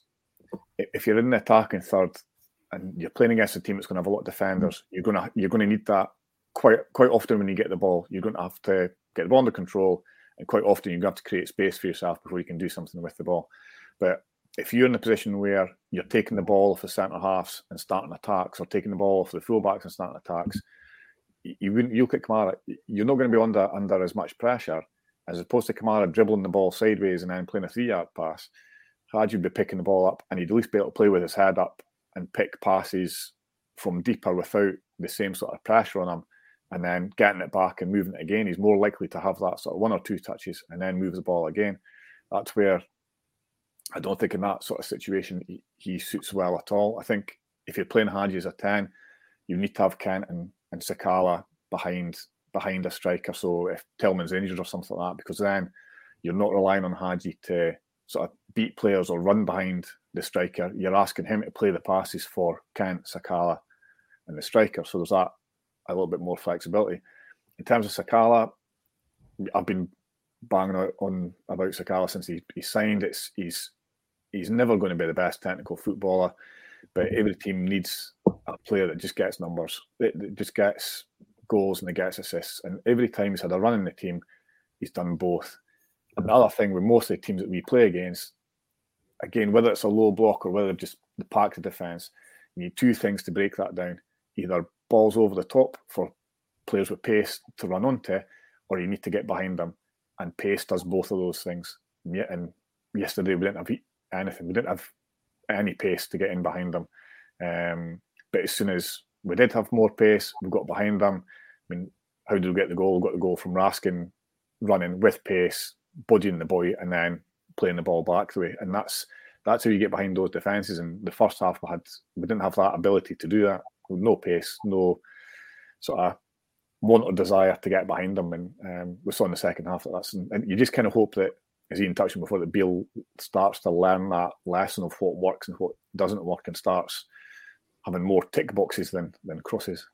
if you're in the attacking third and you're playing against a team that's going to have a lot of defenders, you're going to you're going to need that quite quite often when you get the ball. You're going to have to get the ball under control, and quite often you're going to have to create space for yourself before you can do something with the ball. But if you're in a position where you're taking the ball off the centre halves and starting attacks, or taking the ball off the fullbacks and starting attacks, you wouldn't. You look at Kamara, you're not going to be under under as much pressure as opposed to Kamara dribbling the ball sideways and then playing a three yard pass, Hagi would be picking the ball up and he'd at least be able to play with his head up and pick passes from deeper without the same sort of pressure on him and then getting it back and moving it again. He's more likely to have that sort of one or two touches and then move the ball again. That's where I don't think in that sort of situation he, he suits well at all. I think if you're playing Hagi as a 10, you need to have Kent and, and Sakala behind behind a striker. So if Tillman's injured or something like that, because then you're not relying on Hagi to sort of beat players or run behind the striker. You're asking him to play the passes for Kent, Sakala, and the striker. So there's that a little bit more flexibility. In terms of Sakala, I've been banging out on about Sakala since he, he signed. It's he's he's never going to be the best technical footballer, but every team needs a player that just gets numbers. That just gets goals and he gets assists. And every time he's had a run in the team, he's done both. And the other thing with most of the teams that we play against, again, whether it's a low block or whether just the pack of defence, you need two things to break that down. Either balls over the top for players with pace to run onto, or you need to get behind them. And pace does both of those things. And yesterday we didn't have anything. We didn't have any pace to get in behind them. Um, but as soon as we did have more pace. We got behind them. I mean, how did we get the goal? We got the goal from Raskin running with pace, bodying the boy, and then playing the ball back the way. And that's that's how you get behind those defences. And the first half we had we didn't have that ability to do that. No pace, no sort of want or desire to get behind them. And um, we saw in the second half that that's and, and you just kind of hope that as Iain touched on before, that Beale starts to learn that lesson of what works and what doesn't work and starts having more tick boxes than than crosses.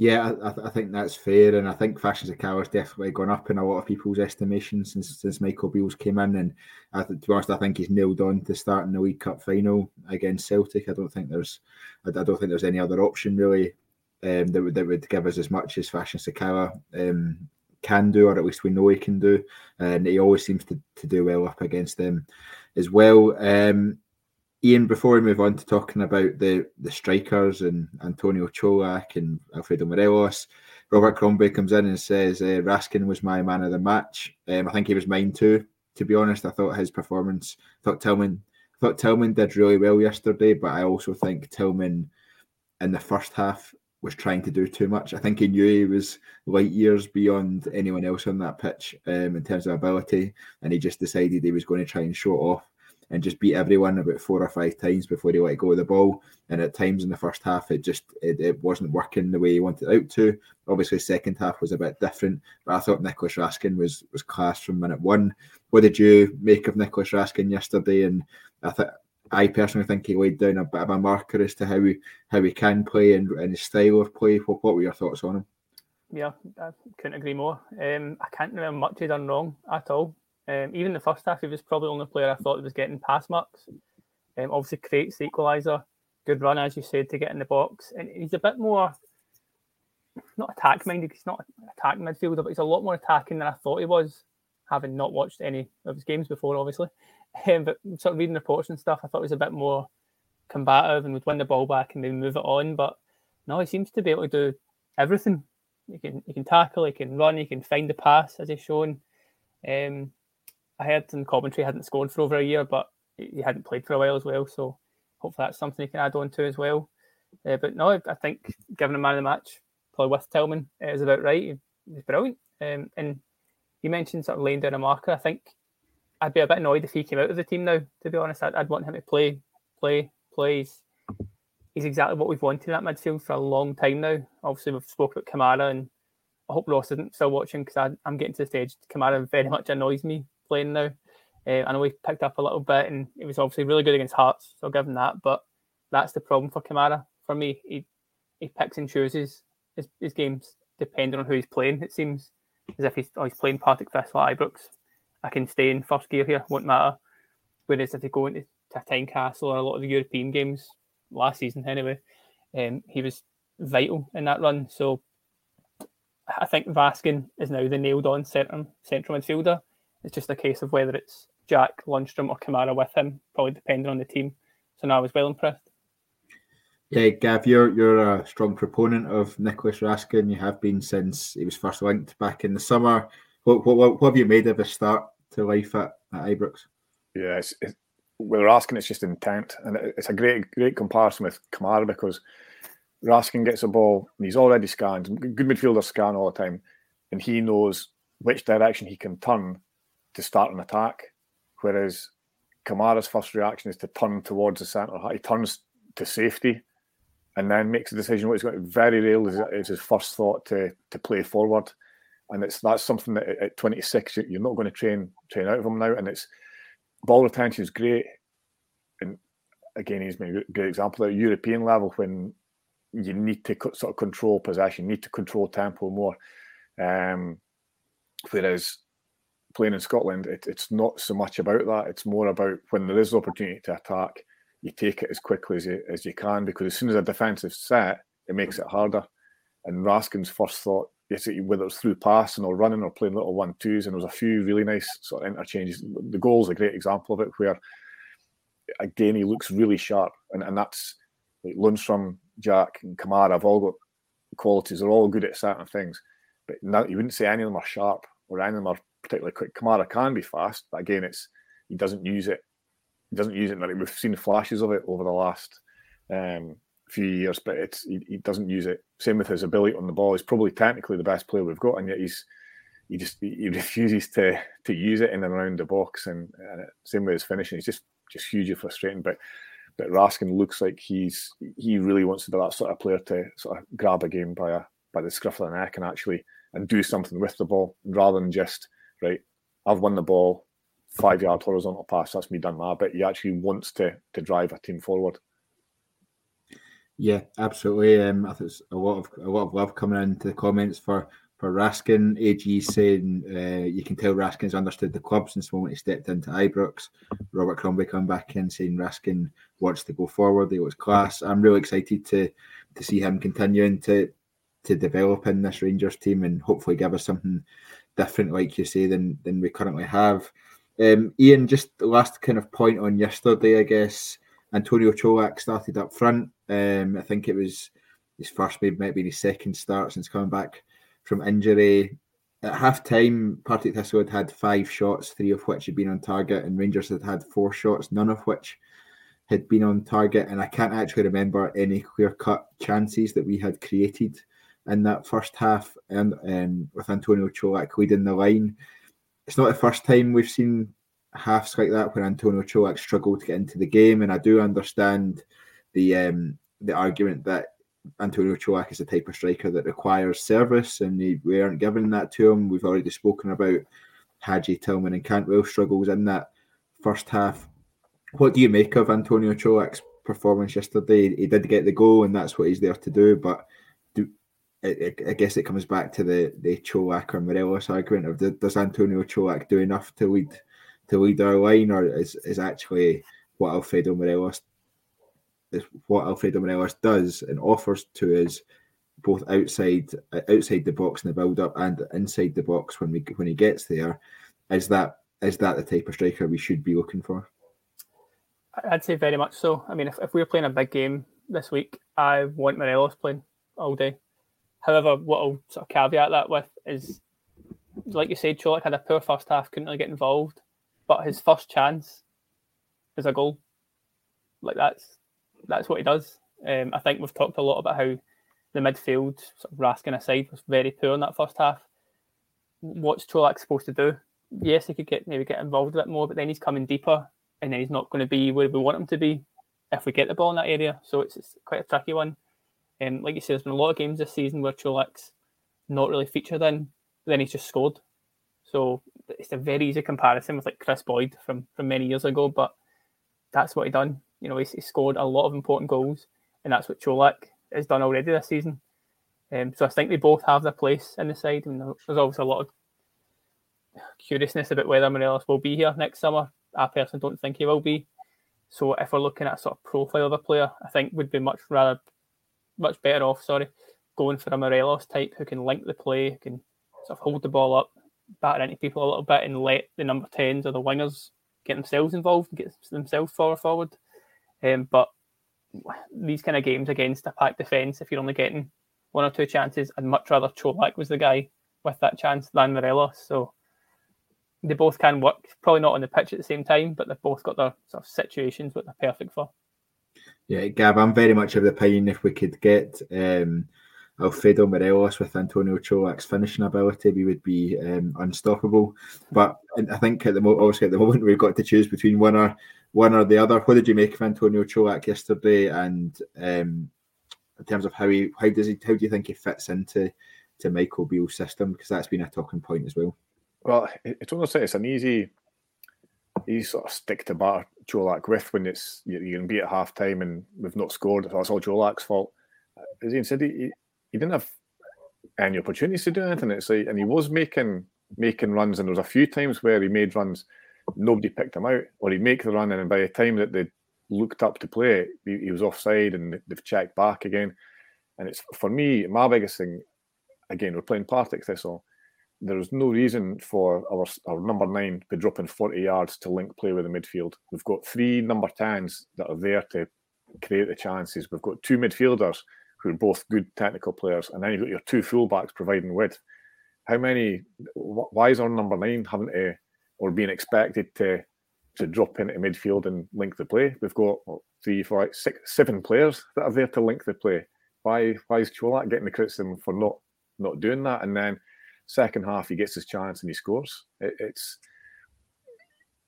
Yeah, I, I, think that's fair, and I think Fashions Fashion Sakala has definitely gone up in a lot of people's estimation since since Michael Beale's came in. And I, to be honest, I think he's nailed on to starting the League Cup final against Celtic. I don't think there's, I, I don't think there's any other option really um, that would that would give us as much as Fashion Sakala um, can do, or at least we know he can do. And he always seems to, to do well up against them as well. Um, Iain, before we move on to talking about the the strikers and Antonio Čolak and Alfredo Morelos, Robert Crombie comes in and says uh, Raskin was my man of the match. Um, I think he was mine too. To be honest, I thought his performance, I thought Tillman, I thought Tillman did really well yesterday, but I also think Tillman in the first half was trying to do too much. I think he knew he was light years beyond anyone else on that pitch um, in terms of ability, and he just decided he was going to try and show off and just beat everyone about four or five times before he let go of the ball. And at times in the first half, it just it, it wasn't working the way he wanted it out to. Obviously, second half was a bit different, but I thought Nicolas Raskin was was class from minute one. What did you make of Nicolas Raskin yesterday? And I think I personally think he laid down a bit of a marker as to how he how he can play and, and his style of play. What, what were your thoughts on him? Yeah, I couldn't agree more. Um, I can't remember much he done wrong at all. Um, even the first half, he was probably the only player I thought was getting pass marks. Um, obviously, creates the equaliser. Good run, as you said, to get in the box. And he's a bit more, not attack minded, he's not attacking midfielder, but he's a lot more attacking than I thought he was, having not watched any of his games before, obviously. Um, but sort of reading reports and stuff, I thought he was a bit more combative and would win the ball back and maybe move it on. But no, he seems to be able to do everything. He can he can tackle, he can run, he can find the pass, as he's shown. Um, I heard in commentary he hadn't scored for over a year, but he hadn't played for a while as well. So hopefully that's something he can add on to as well. Uh, but no, I think given a man of the match, probably with Tillman, is about right. He was brilliant. Um, and you mentioned sort of laying down a marker. I think I'd be a bit annoyed if he came out of the team now. To be honest, I'd, I'd want him to play, play, plays. He's, exactly what we've wanted that midfield for a long time now. Obviously, we've spoken about Kamara, and I hope Ross isn't still watching because I'm getting to the stage. Kamara very much annoys me playing now. Uh, I know he picked up a little bit, and it was obviously really good against Hearts, so I'll give him that. But that's the problem for Kamara. For me, he he picks and chooses his, his games depending on who he's playing. It seems as if he's, oh, he's playing Partick Thistle at Ibrox. I can stay in first gear here, won't matter. Whereas if they go into Tynecastle or a lot of the European games last season, anyway, um, he was vital in that run. So I think Raskin is now the nailed on centre central midfielder. It's just a case of whether it's Jack, Lundstram, or Kamara with him, probably depending on the team. So now I was well impressed. Yeah, Gav, you're you're a strong proponent of Nicolas Raskin. You have been since he was first linked back in the summer. What what, what have you made of his start to life at, at Ibrox? Yeah, it's, it's, with Raskin, it's just intent, and it's a great great comparison with Kamara because Raskin gets a ball and he's already scanned. Good midfielders scan all the time, and he knows which direction he can turn to start an attack, whereas Kamara's first reaction is to turn towards the centre. He turns to safety and then makes a decision. What he's got very rarely is his first thought to to play forward, and it's that's something that at 26 you're not going to train train out of him now. And it's ball retention is great, and again he's made a great example at European level when you need to sort of control possession, need to control tempo more. Um, whereas playing in Scotland, it, it's not so much about that. It's more about when there is an opportunity to attack, you take it as quickly as you, as you can because as soon as a defensive set, it makes it harder. And Raskin's first thought, whether was through passing or running or playing little one twos, and there was a few really nice sort of interchanges. The goal is a great example of it, where again he looks really sharp, and, and that's like Lundstram, Jack, and Kamara have all got qualities. They're all good at certain things, but not, you wouldn't say any of them are sharp or any of them are particularly quick. Kamara can be fast, but again, it's he doesn't use it. He doesn't use it. We've seen flashes of it over the last um, few years, but it's he, he, doesn't use it. Same with his ability on the ball. He's probably technically the best player we've got, and yet he's he just he refuses to to use it in and around the box. And, and same with his finishing, he's just just hugely frustrating. But but Raskin looks like he's he really wants to be that sort of player to sort of grab a game by a by the scruff of the neck and actually and do something with the ball rather than just right, I've won the ball, five yard horizontal pass, that's me done my bit. He actually wants to to drive a team forward. Yeah, absolutely. Um, I think a lot of a lot of love coming into the comments for for Raskin. AG saying uh, you can tell Raskin's understood the club since the moment he stepped into Ibrox. Robert Crombie come back in saying Raskin wants to go forward. He was class. I'm really excited to to see him continuing to to develop in this Rangers team and hopefully give us something different, like you say, than than we currently have. Um, Iain, just the last kind of point on yesterday, I guess. Antonio Čolak started up front. Um, I think it was his first, maybe maybe his second start since coming back from injury. At half time, Partick Thistle had had five shots, three of which had been on target, and Rangers had had four shots, none of which had been on target. And I can't actually remember any clear cut chances that we had created in that first half. And um, with Antonio Čolak leading the line, it's not the first time we've seen halves like that when Antonio Čolak struggled to get into the game. And I do understand the um, the argument that Antonio Čolak is the type of striker that requires service, and he, we aren't giving that to him. We've already spoken about Hagi Tillman and Cantwell struggles in that first half. What do you make of Antonio Čolak's performance yesterday? He did get the goal, and that's what he's there to do. But do, I, I guess it comes back to the the Čolak or Morelos argument of does Antonio Čolak do enough to lead to lead our line, or is is actually what Alfredo Morelos is what Alfredo Morelos does and offers to us both outside outside the box in the build up and inside the box when we when he gets there. Is that is that the type of striker we should be looking for? I'd say very much so. I mean, if, if we're playing a big game this week, I want Morelos playing all day. However, what I'll sort of caveat that with is, like you said, Čolak had a poor first half, couldn't really get involved, but his first chance is a goal. Like that's that's what he does. Um, I think we've talked a lot about how the midfield, sort of Raskin aside, was very poor in that first half. What's Čolak supposed to do? Yes, he could get maybe get involved a bit more, but then he's coming deeper, and then he's not going to be where we want him to be if we get the ball in that area. So it's, it's quite a tricky one. And um, like you said, there's been a lot of games this season where Čolak's not really featured in, then he's just scored. So it's a very easy comparison with like Kris Boyd from from many years ago, but that's what he done. You know, he, scored a lot of important goals, and that's what Čolak has done already this season. Um, so I think they both have their place in the side. and there's always a lot of curiousness about whether Morelos will be here next summer. I personally don't think he will be. So if we're looking at sort of profile of a player, I think would be much rather, much better off. Sorry, going for a Morelos type who can link the play, who can sort of hold the ball up, batter into people a little bit, and let the number tens or the wingers get themselves involved and get themselves forward forward. Um, but these kind of games against a packed defence, if you're only getting one or two chances, I'd much rather Čolak was the guy with that chance than Morelos. So they both can work, probably not on the pitch at the same time, but they've both got their sort of situations what they're perfect for. Yeah, Gav, I'm very much of the opinion if we could get um, Alfredo Morelos with Antonio Čolak's finishing ability, we would be um, unstoppable. But I think at the moment, obviously at the moment, we've got to choose between one or one or the other. What did you make of Antonio Čolak yesterday? And um, in terms of how he, how does he, how do you think he fits into to Michael Beale's system? Because that's been a talking point as well. Well, it's almost like it's an easy, easy sort of stick to bar Čolak with when it's you're going to be at half time and we've not scored. That's all Čolak's fault. As Iain said, he, he didn't have any opportunities to do anything. It's like, and he was making making runs, and there was a few times where he made runs nobody picked him out, or he'd make the run, and by the time that they looked up to play, he, he was offside, and they've checked back again. And it's for me, my biggest thing. Again, we're playing Partick Thistle. There is no reason for our, our number nine to be dropping 40 yards to link play with the midfield. We've got three number 10s that are there to create the chances. We've got two midfielders who are both good technical players, and then you've got your two fullbacks providing width. How many? Why is our number nine having to or being expected to to drop into midfield and link the play. We've got what, three, four, six, seven players that are there to link the play. Why why is Čolak getting the criticism for not not doing that? And then second half he gets his chance and he scores. It, it's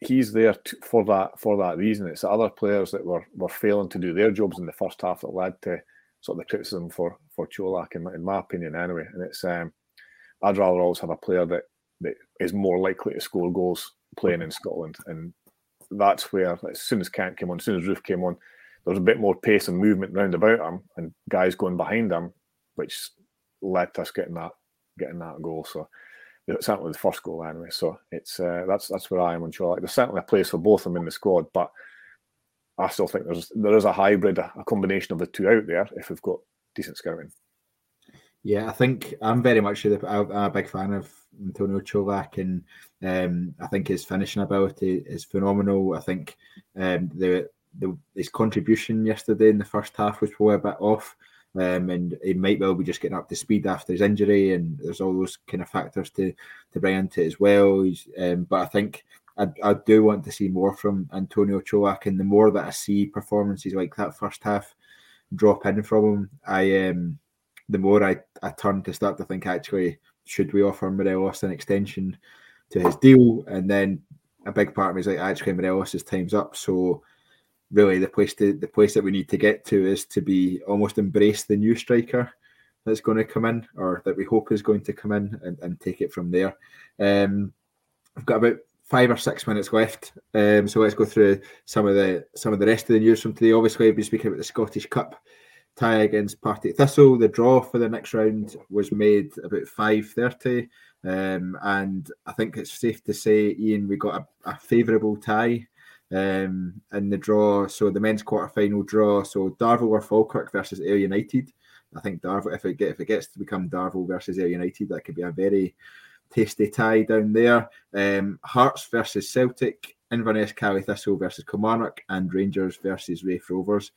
he's there to, for that for that reason. It's the other players that were were failing to do their jobs in the first half that led to sort of the criticism for for Čolak in, in my opinion anyway. And it's um, I'd rather always have a player that that is more likely to score goals playing in Scotland. And that's where, as soon as Kent came on, as soon as Roofe came on, there was a bit more pace and movement round about him and guys going behind him, which led to us getting that getting that goal. So it's certainly the first goal anyway. So it's uh, that's that's where I am on sure. Like there's certainly a place for both of them in the squad, but I still think there's there is a hybrid, a combination of the two out there if we've got decent scouting. Yeah, I think I'm very much a, a big fan of Antonio Čolak, and um, I think his finishing ability is phenomenal. I think um, the, the his contribution yesterday in the first half was probably a bit off. Um, and he might well be just getting up to speed after his injury, and there's all those kind of factors to to bring into it as well. Um, but I think I, I, do want to see more from Antonio Čolak, and the more that I see performances like that first half drop in from him, I um, the more I, I turn to start to think actually should we offer Morelos an extension to his deal, and then a big part of me is like actually Morelos' time's up, so really the place to the place that we need to get to is to be almost embrace the new striker that's going to come in or that we hope is going to come in and, and take it from there. Um, I've got about five or six minutes left, um, so let's go through some of the some of the rest of the news from today. Obviously, we've been speaking about the Scottish Cup tie against Partick Thistle. The draw for the next round was made about five thirty, um, and I think it's safe to say, Iain, we got a, a favourable tie um, in the draw. So the men's quarter final draw. So Darvel or Falkirk versus Ayr United. I think Darvel, if it get, if it gets to become Darvel versus Ayr United, that could be a very tasty tie down there. Um, Hearts versus Celtic, Inverness Caley Thistle versus Kilmarnock, and Rangers versus Raith Rovers.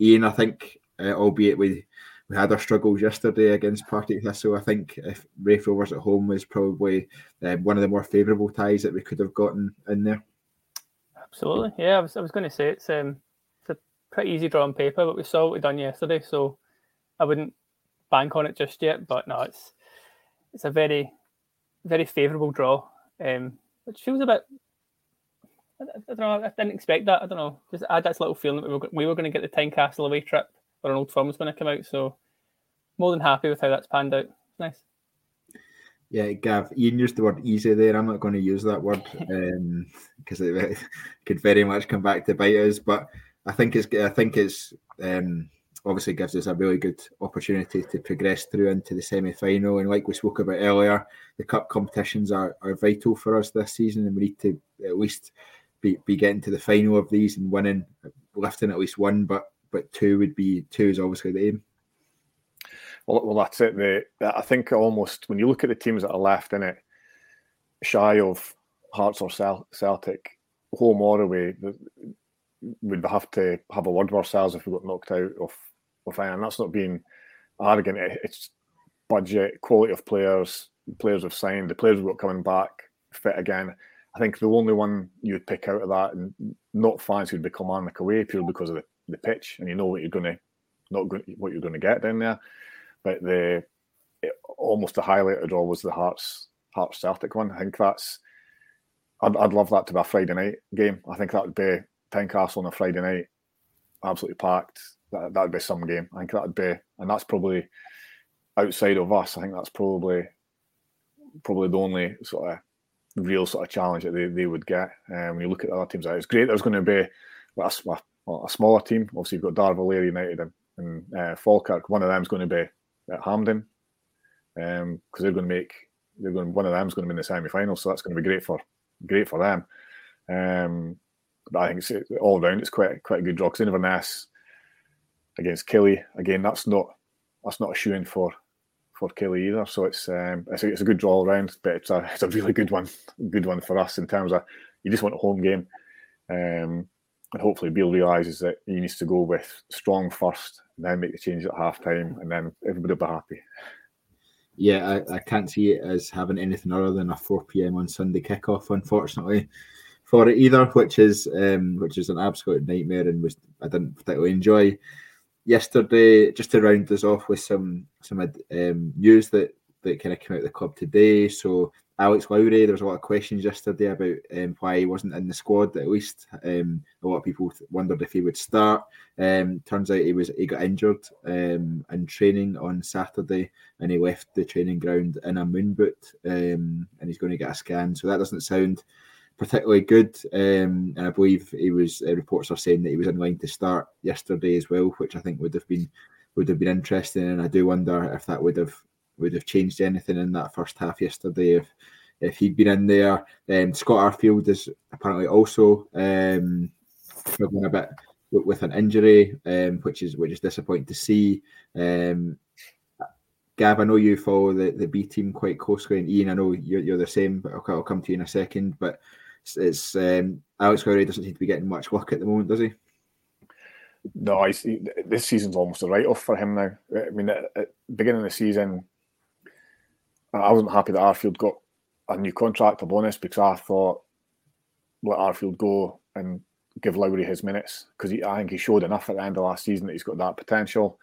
Iain, I think, uh, albeit we we had our struggles yesterday against Partick Thistle. I think if Raith Rovers at home was probably uh, one of the more favourable ties that we could have gotten in there. Absolutely, yeah. I was, I was going to say it's um, it's a pretty easy draw on paper, but we saw what we done yesterday, so I wouldn't bank on it just yet. But no, it's it's a very very favourable draw, um, which feels a bit. I, I, don't know. I didn't expect that. I don't know. Just had this little feeling that we were, we were going to get the Tynecastle away trip, where an old firm was going to come out. So more than happy with how that's panned out. Nice. Yeah, Gav, Iain used the word easy there. I'm not going to use that word because um, it could very much come back to bite us. But I think it's I think it's um, obviously gives us a really good opportunity to progress through into the semi final. And like we spoke about earlier, the cup competitions are, are vital for us this season, and we need to at least be, be getting to the final of these and winning, lifting at least one, but but two would be two is obviously the aim. Well, well, that's it. The I think almost when you look at the teams that are left in it, shy of Hearts or Celtic, home or away, we'd have to have a word with ourselves if we got knocked out of of And that's not being arrogant. It's budget, quality of players, players have signed, the players we've got coming back fit again. I think the only one you would pick out of that and not fans who'd be Kilmarnock away purely because of the, the pitch and you know what you're going to not going, what you're going to get down there. But the it, almost the highlight of all was the Hearts Hearts Celtic one. I think that's I'd, I'd love that to be a Friday night game. I think that would be Tynecastle on a Friday night, absolutely packed. That that'd be some game. I think that'd be, and that's probably outside of us. I think that's probably probably the only sort of real sort of challenge that they, they would get. Um, when you look at the other teams, it's great. There's going to be a, a, a smaller team. Obviously, you've got Darvel United and, and uh, Falkirk. One of them is going to be at Hampden because um, they're going to make they're going one of them's going to be in the semi final, so that's going to be great for great for them. Um, but I think it's all round it's quite quite a good draw because Inverness against Killie again that's not that's not a shoe in for for Killie either. So it's um, it's, a, it's a good draw all but it's a it's a really good one good one for us in terms of you just want a home game. Um, and hopefully Beale realises that he needs to go with strong first, and then make the change at half time, and then everybody will be happy. Yeah, I, I can't see it as having anything other than a 4 p.m. on Sunday kickoff, unfortunately, for it either, which is um, which is an absolute nightmare and was I didn't particularly enjoy. Yesterday, just to round this off with some some um, news that that kind of came out of the club today. So Alex Lowry, there was a lot of questions yesterday about um, why he wasn't in the squad. At least um, a lot of people wondered if he would start. Um, turns out he was he got injured um, in training on Saturday, and he left the training ground in a moon boot, um, and he's going to get a scan. So that doesn't sound particularly good. Um, and I believe he was uh, reports are saying that he was in line to start yesterday as well, which I think would have been would have been interesting. And I do wonder if that would have would have changed anything in that first half yesterday if if he'd been in there. Um, Scott Arfield is apparently also um, struggling a bit with, an injury, um, which is which is disappointing to see. Um, Gav, I know you follow the, the B team quite closely, and Iain, I know you're, you're the same, but I'll, I'll come to you in a second. But it's, it's um, Alex Lowry doesn't seem to be getting much luck at the moment, does he? No, he's, he, this season's almost a write off for him now. I mean, at, at beginning of the season, I wasn't happy that Arfield got a new contract, I'll because I thought let Arfield go and give Lowry his minutes because I think he showed enough at the end of last season that he's got that potential.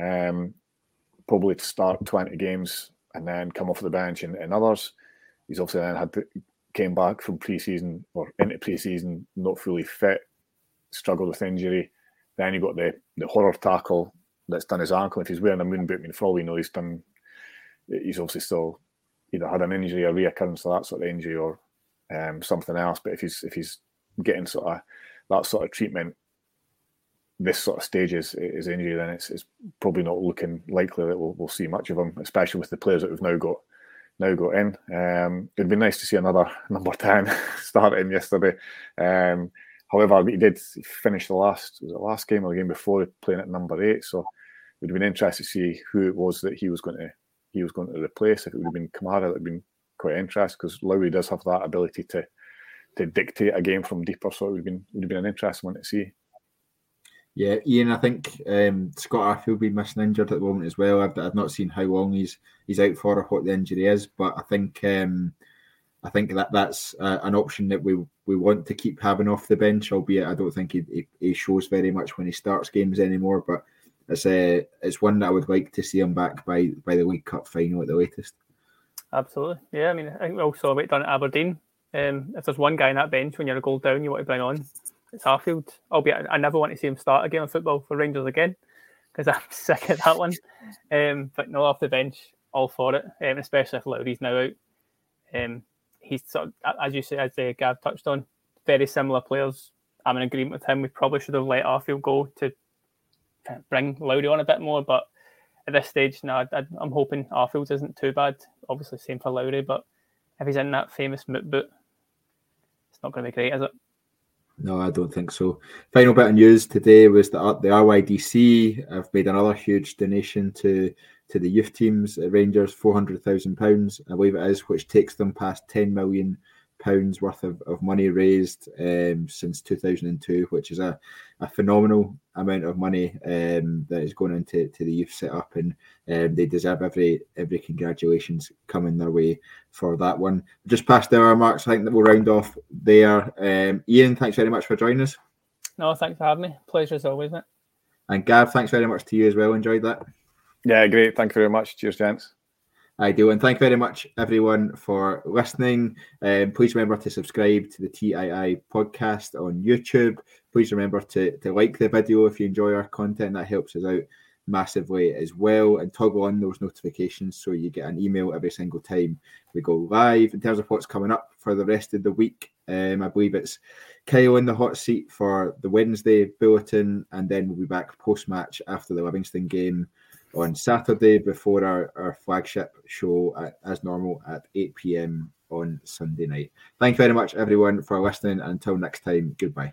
Um, probably to start 20 games and then come off the bench in, in others. He's obviously then had to, came back from pre-season or into pre-season not fully fit, struggled with injury. Then you got the the horror tackle that's done his ankle. If he's wearing a moon boot, I mean, for all we know, he's done. He's obviously still either had an injury, a reoccurrence of that sort of injury, or um, something else. But if he's if he's getting sort of that sort of treatment, this sort of stage is, is injury, then it's, it's probably not looking likely that we'll, we'll see much of him, especially with the players that we've now got now got in. Um, it'd be nice to see another number ten starting yesterday. Um, however, he did finish the last was it last game or the game before playing at number eight. So it would have been interesting to see who it was that he was going to he was going to replace. If it would have been Kamara, that would have been quite interesting because Lowry does have that ability to to dictate a game from deeper. So it would have been would have been an interesting one to see. Yeah, Iain, I think um, Scott Arfield will be missing injured at the moment as well. I've, I've not seen how long he's he's out for or what the injury is, but I think um, I think that that's uh, an option that we we want to keep having off the bench. Albeit I don't think he, he, he shows very much when he starts games anymore. But it's a uh, it's one that I would like to see him back by by the League Cup final at the latest. Absolutely, yeah. I mean, I think we all saw what done at Aberdeen. Um, if there's one guy in that bench when you're a goal down, you want to bring on it's Arfield. Albeit I never want to see him start a game of football for Rangers again because I'm sick of that one. Um, but no, off the bench, all for it, um, especially if Lowry's now out. Um, he's sort of, as you say, as uh, Gav touched on, very similar players. I'm in agreement with him. We probably should have let Arfield go to bring Lowry on a bit more, but at this stage, no, I, am hoping Arfield isn't too bad. Obviously, same for Lowry, but if he's in that famous moot boot, it's not going to be great, is it? No, I don't think so. Final bit of news today was that the RYDC have made another huge donation to to the youth teams at Rangers, four hundred thousand pounds, I believe it is, which takes them past ten million pounds worth of, of money raised um, since 2002, which is a, a phenomenal amount of money um, that is going into to the youth setup, and um, they deserve every every congratulations coming their way for that one. Just past the hour marks, I think that we'll round off there. Um, Iain, thanks very much for joining us. No, thanks for having me. Pleasure as always, mate. And Gav, thanks very much to you as well. Enjoyed that. Yeah, great. Thank you very much. Cheers, gents. I do. And thank you very much, everyone, for listening. Um, please remember to subscribe to the TII podcast on YouTube. Please remember to, to like the video if you enjoy our content. That helps us out massively as well. And toggle on those notifications so you get an email every single time we go live. In terms of what's coming up for the rest of the week, um, I believe it's Kyle in the hot seat for the Wednesday bulletin, and then we'll be back post match after the Livingston game on Saturday before our, our flagship show at, as normal at 8 p.m. on Sunday night. Thank you very much, everyone, for listening. Until next time, goodbye.